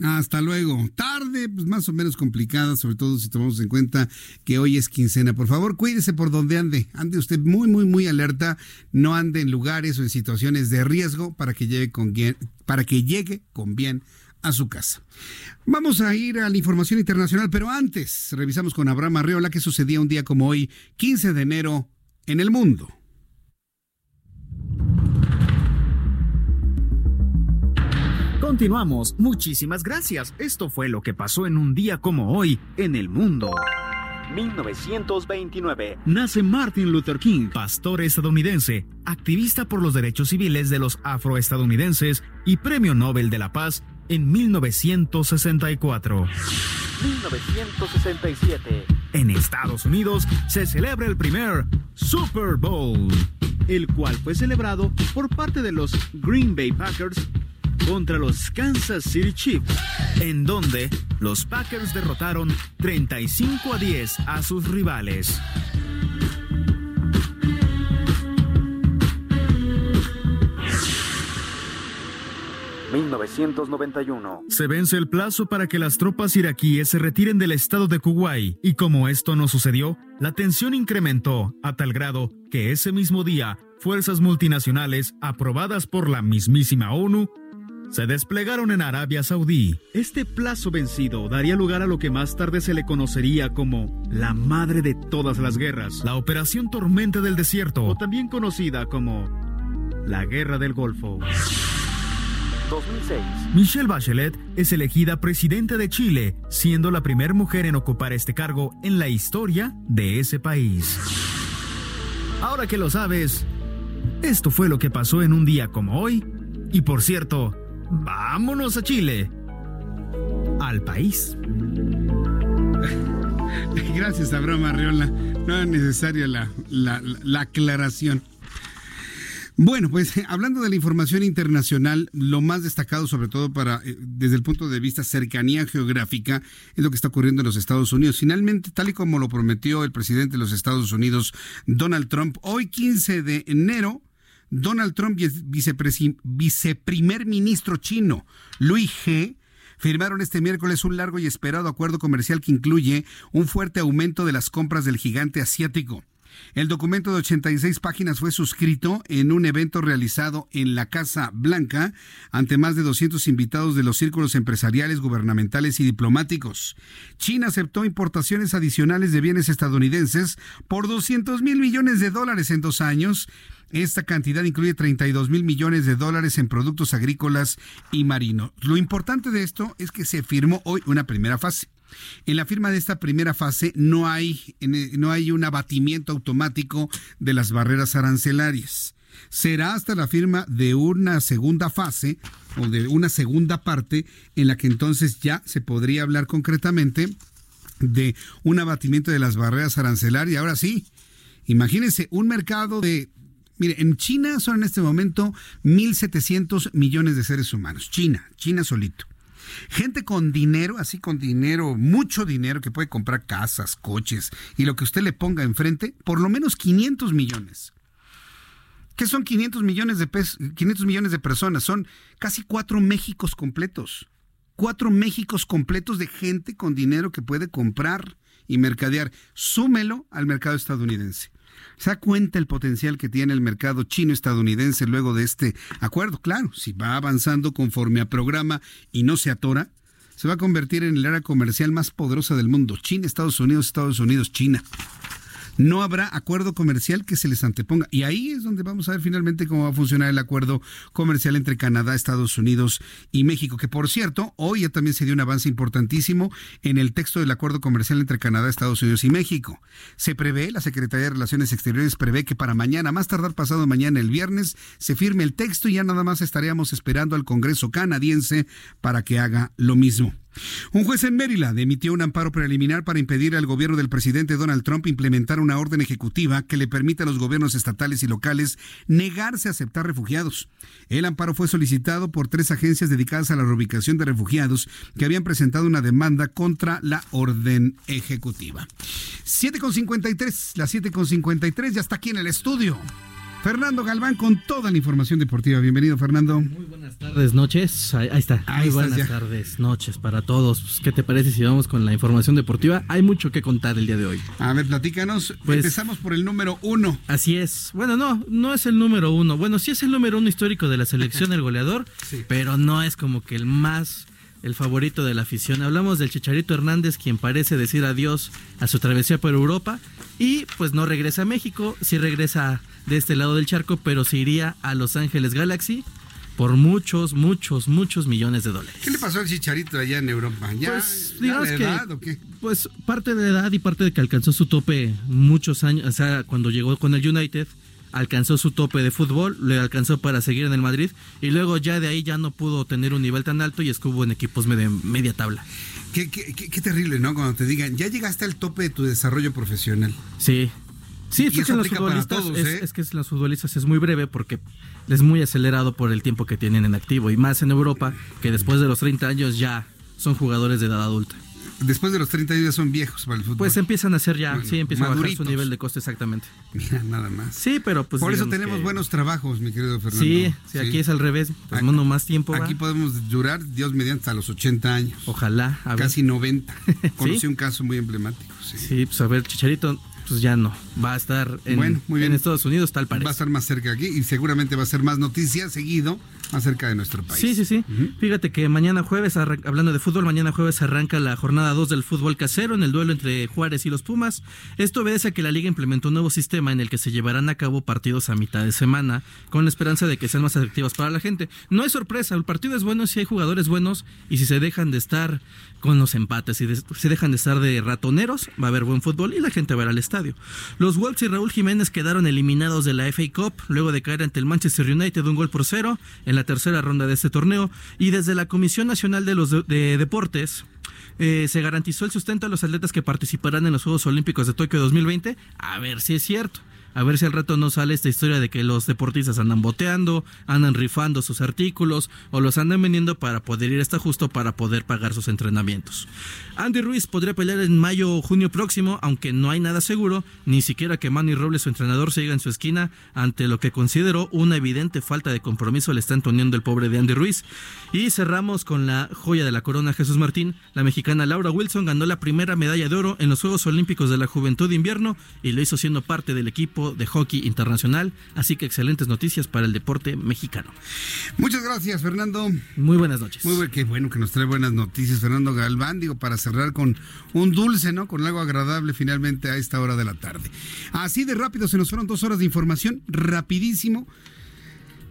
Hasta luego. Tarde, pues más o menos complicada, sobre todo si tomamos en cuenta que hoy es quincena. Por favor, cuídese por donde ande. Ande usted muy, muy, muy alerta. No ande en lugares o en situaciones de riesgo para que llegue con bien, para que llegue con bien a su casa. Vamos a ir a la información internacional, pero antes revisamos con Abraham Arreola qué sucedía un día como hoy, 15 de enero, en el mundo. Continuamos. Muchísimas gracias. Esto fue lo que pasó en un día como hoy en el mundo. 1929. Nace Martin Luther King, pastor estadounidense, activista por los derechos civiles de los afroestadounidenses y Premio Nobel de la Paz en 1964. 1967. En Estados Unidos se celebra el primer Super Bowl, el cual fue celebrado por parte de los Green Bay Packers contra los Kansas City Chiefs, en donde los Packers derrotaron 35 a 10 a sus rivales. 1991. Se vence el plazo para que las tropas iraquíes se retiren del estado de Kuwait y como esto no sucedió, la tensión incrementó a tal grado que ese mismo día fuerzas multinacionales aprobadas por la mismísima ONU se desplegaron en Arabia Saudí. Este plazo vencido daría lugar a lo que más tarde se le conocería como la madre de todas las guerras, la Operación Tormenta del Desierto, o también conocida como la Guerra del Golfo. 2006. Michelle Bachelet es elegida presidenta de Chile, siendo la primera mujer en ocupar este cargo en la historia de ese país. Ahora que lo sabes, esto fue lo que pasó en un día como hoy. Y por cierto, vámonos a Chile. Al país. Gracias, Abraham Arriola. No es necesaria la, la aclaración. Bueno, pues hablando de la información internacional, lo más destacado, sobre todo para eh, desde el punto de vista cercanía geográfica, es lo que está ocurriendo en los Estados Unidos. Finalmente, tal y como lo prometió el presidente de los Estados Unidos, Donald Trump, hoy 15 de enero, Donald Trump y el viceprimer ministro chino, Luis G., firmaron este miércoles un largo y esperado acuerdo comercial que incluye un fuerte aumento de las compras del gigante asiático. El documento de 86 páginas fue suscrito en un evento realizado en la Casa Blanca ante más de 200 invitados de los círculos empresariales, gubernamentales y diplomáticos. China aceptó importaciones adicionales de bienes estadounidenses por 200 mil millones de dólares en dos años esta cantidad incluye 32 mil millones de dólares en productos agrícolas y marinos. Lo importante de esto es que se firmó hoy una primera fase. En la firma de esta primera fase no hay, no hay un abatimiento automático de las barreras arancelarias. Será hasta la firma de una segunda fase o de una segunda parte en la que entonces ya se podría hablar concretamente de un abatimiento de las barreras arancelarias. Ahora sí, imagínense un mercado de... Mire, en China son en este momento 1.700 millones de seres humanos. China, China solito. Gente con dinero, así con dinero, mucho dinero, que puede comprar casas, coches y lo que usted le ponga enfrente, por lo menos 500 millones. ¿Qué son 500 millones de pesos, 500 millones de personas? Son casi cuatro Méxicos completos. Cuatro Méxicos completos de gente con dinero que puede comprar y mercadear. Súmelo al mercado estadounidense. ¿Se da cuenta el potencial que tiene el mercado chino-estadounidense luego de este acuerdo? Claro, si va avanzando conforme a programa y no se atora, se va a convertir en el área comercial más poderosa del mundo. China, Estados Unidos, Estados Unidos, China no habrá acuerdo comercial que se les anteponga. Y ahí es donde vamos a ver finalmente cómo va a funcionar el acuerdo comercial entre Canadá, Estados Unidos y México, que por cierto, hoy ya también se dio un avance importantísimo en el texto del acuerdo comercial entre Canadá, Estados Unidos y México. Se prevé, la Secretaría de Relaciones Exteriores prevé que para mañana, más tardar pasado mañana, el viernes, se firme el texto y ya nada más estaríamos esperando al Congreso canadiense para que haga lo mismo. Un juez en Maryland emitió un amparo preliminar para impedir al gobierno del presidente Donald Trump implementar una orden ejecutiva que le permita a los gobiernos estatales y locales negarse a aceptar refugiados. El amparo fue solicitado por tres agencias dedicadas a la reubicación de refugiados que habían presentado una demanda contra la orden ejecutiva. 7.53, las 7.53 ya está aquí en el estudio. Fernando Galván con toda la información deportiva. Bienvenido, Fernando. Muy buenas tardes, noches. Ahí, está. Muy buenas tardes, noches para todos. Pues, ¿Qué te parece si vamos con la información deportiva? Hay mucho que contar el día de hoy. A ver, platícanos. Pues, Empezamos por el número uno. Así es. Bueno, no, no es el número uno. Bueno, sí es el número uno histórico de la selección, el goleador, pero no es como que el más el favorito de la afición. Hablamos del Chicharito Hernández, quien parece decir adiós a su travesía por Europa y pues no regresa a México, sí regresa de este lado del charco, pero se iría a Los Ángeles Galaxy por muchos, muchos, muchos millones de dólares. ¿Qué le pasó al Chicharito allá en Europa? ¿Ya, pues, digamos que, edad, o qué? Pues parte de edad y parte de que alcanzó su tope muchos años, o sea, cuando llegó con el United, alcanzó su tope de fútbol, le alcanzó para seguir en el Madrid y luego ya de ahí ya no pudo tener un nivel tan alto y estuvo en equipos de media tabla. Qué, qué, qué, terrible, ¿no? Cuando te digan, ya llegaste al tope de tu desarrollo profesional. Sí, Sí, es que los futbolistas, ¿eh? es, que los futbolistas es muy breve porque es muy acelerado por el tiempo que tienen en activo y más en Europa que después de los 30 años ya son jugadores de edad adulta. Después de los 30 años ya son viejos para el fútbol. Pues empiezan a ser ya, sí, empiezan a bajar su nivel de coste exactamente. Mira, nada más. Sí, pero pues Por eso tenemos buenos trabajos, mi querido Fernando. Sí, sí, aquí es al revés, pues más tiempo. Aquí podemos durar, Dios mediante, hasta los 80 años. Ojalá. Casi 90. Conocí un caso muy emblemático. Sí. sí, pues a ver, Chicharito, pues ya no. Va a estar en, en Estados Unidos, tal parece. Va a estar más cerca aquí y seguramente va a ser más noticia seguido más cerca de nuestro país. Sí, sí, sí. Fíjate que mañana jueves, hablando de fútbol, mañana jueves arranca la jornada 2 del fútbol casero en el duelo entre Juárez y los Pumas. Esto obedece a que la liga implementó un nuevo sistema en el que se llevarán a cabo partidos a mitad de semana, con la esperanza de que sean más atractivos para la gente. No es sorpresa, el partido es bueno si hay jugadores buenos y si se dejan de estar con los empates y se dejan de estar de ratoneros, va a haber buen fútbol y la gente va a ir al estadio. Los Wolves y Raúl Jiménez quedaron eliminados de la FA Cup luego de caer ante el Manchester United un gol por cero en la tercera ronda de este torneo y desde la Comisión Nacional de los Deportes eh, se garantizó el sustento a los atletas que participarán en los Juegos Olímpicos de Tokio 2020. A ver si es cierto a ver si al rato no sale esta historia de que los deportistas andan boteando, andan rifando sus artículos o los andan vendiendo para poder ir hasta justo para poder pagar sus entrenamientos. Andy Ruiz podría pelear en mayo o junio próximo, aunque no hay nada seguro, ni siquiera que Manny Robles, su entrenador, siga en su esquina ante lo que consideró una evidente falta de compromiso le está imponiendo el pobre de Andy Ruiz. Y cerramos con la joya de la corona Jesús Martín. La mexicana Laura Wilson ganó la primera medalla de oro en los Juegos Olímpicos de la Juventud de Invierno y lo hizo siendo parte del equipo de hockey internacional. Así que excelentes noticias para el deporte mexicano. Muchas gracias, Fernando. Muy buenas noches. Muy qué bueno que nos trae buenas noticias, Fernando Galván. Digo, para cerrar con un dulce, ¿no? Con algo agradable finalmente a esta hora de la tarde. Así de rápido se nos fueron dos horas de información, rapidísimo.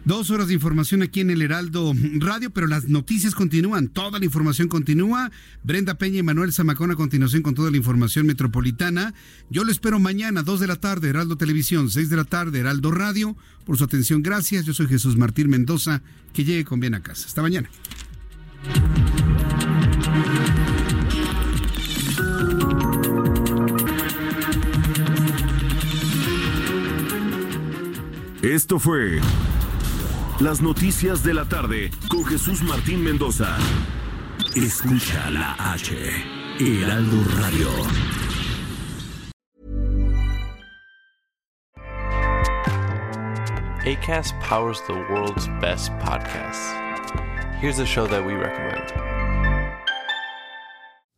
Dos horas de información aquí en el Heraldo Radio, pero las noticias continúan, toda la información continúa. Brenda Peña y Manuel Zamacón a continuación con toda la información metropolitana. Yo lo espero mañana, dos de la tarde, Heraldo Televisión, seis de la tarde, Heraldo Radio. Por su atención, gracias. Yo soy Jesús Martín Mendoza. Que llegue con bien a casa. Hasta mañana. Esto fue las noticias de la tarde con Jesús Martín Mendoza. Escucha la H, Heraldo Radio. ACAST powers the world's best podcasts. Here's a show that we recommend.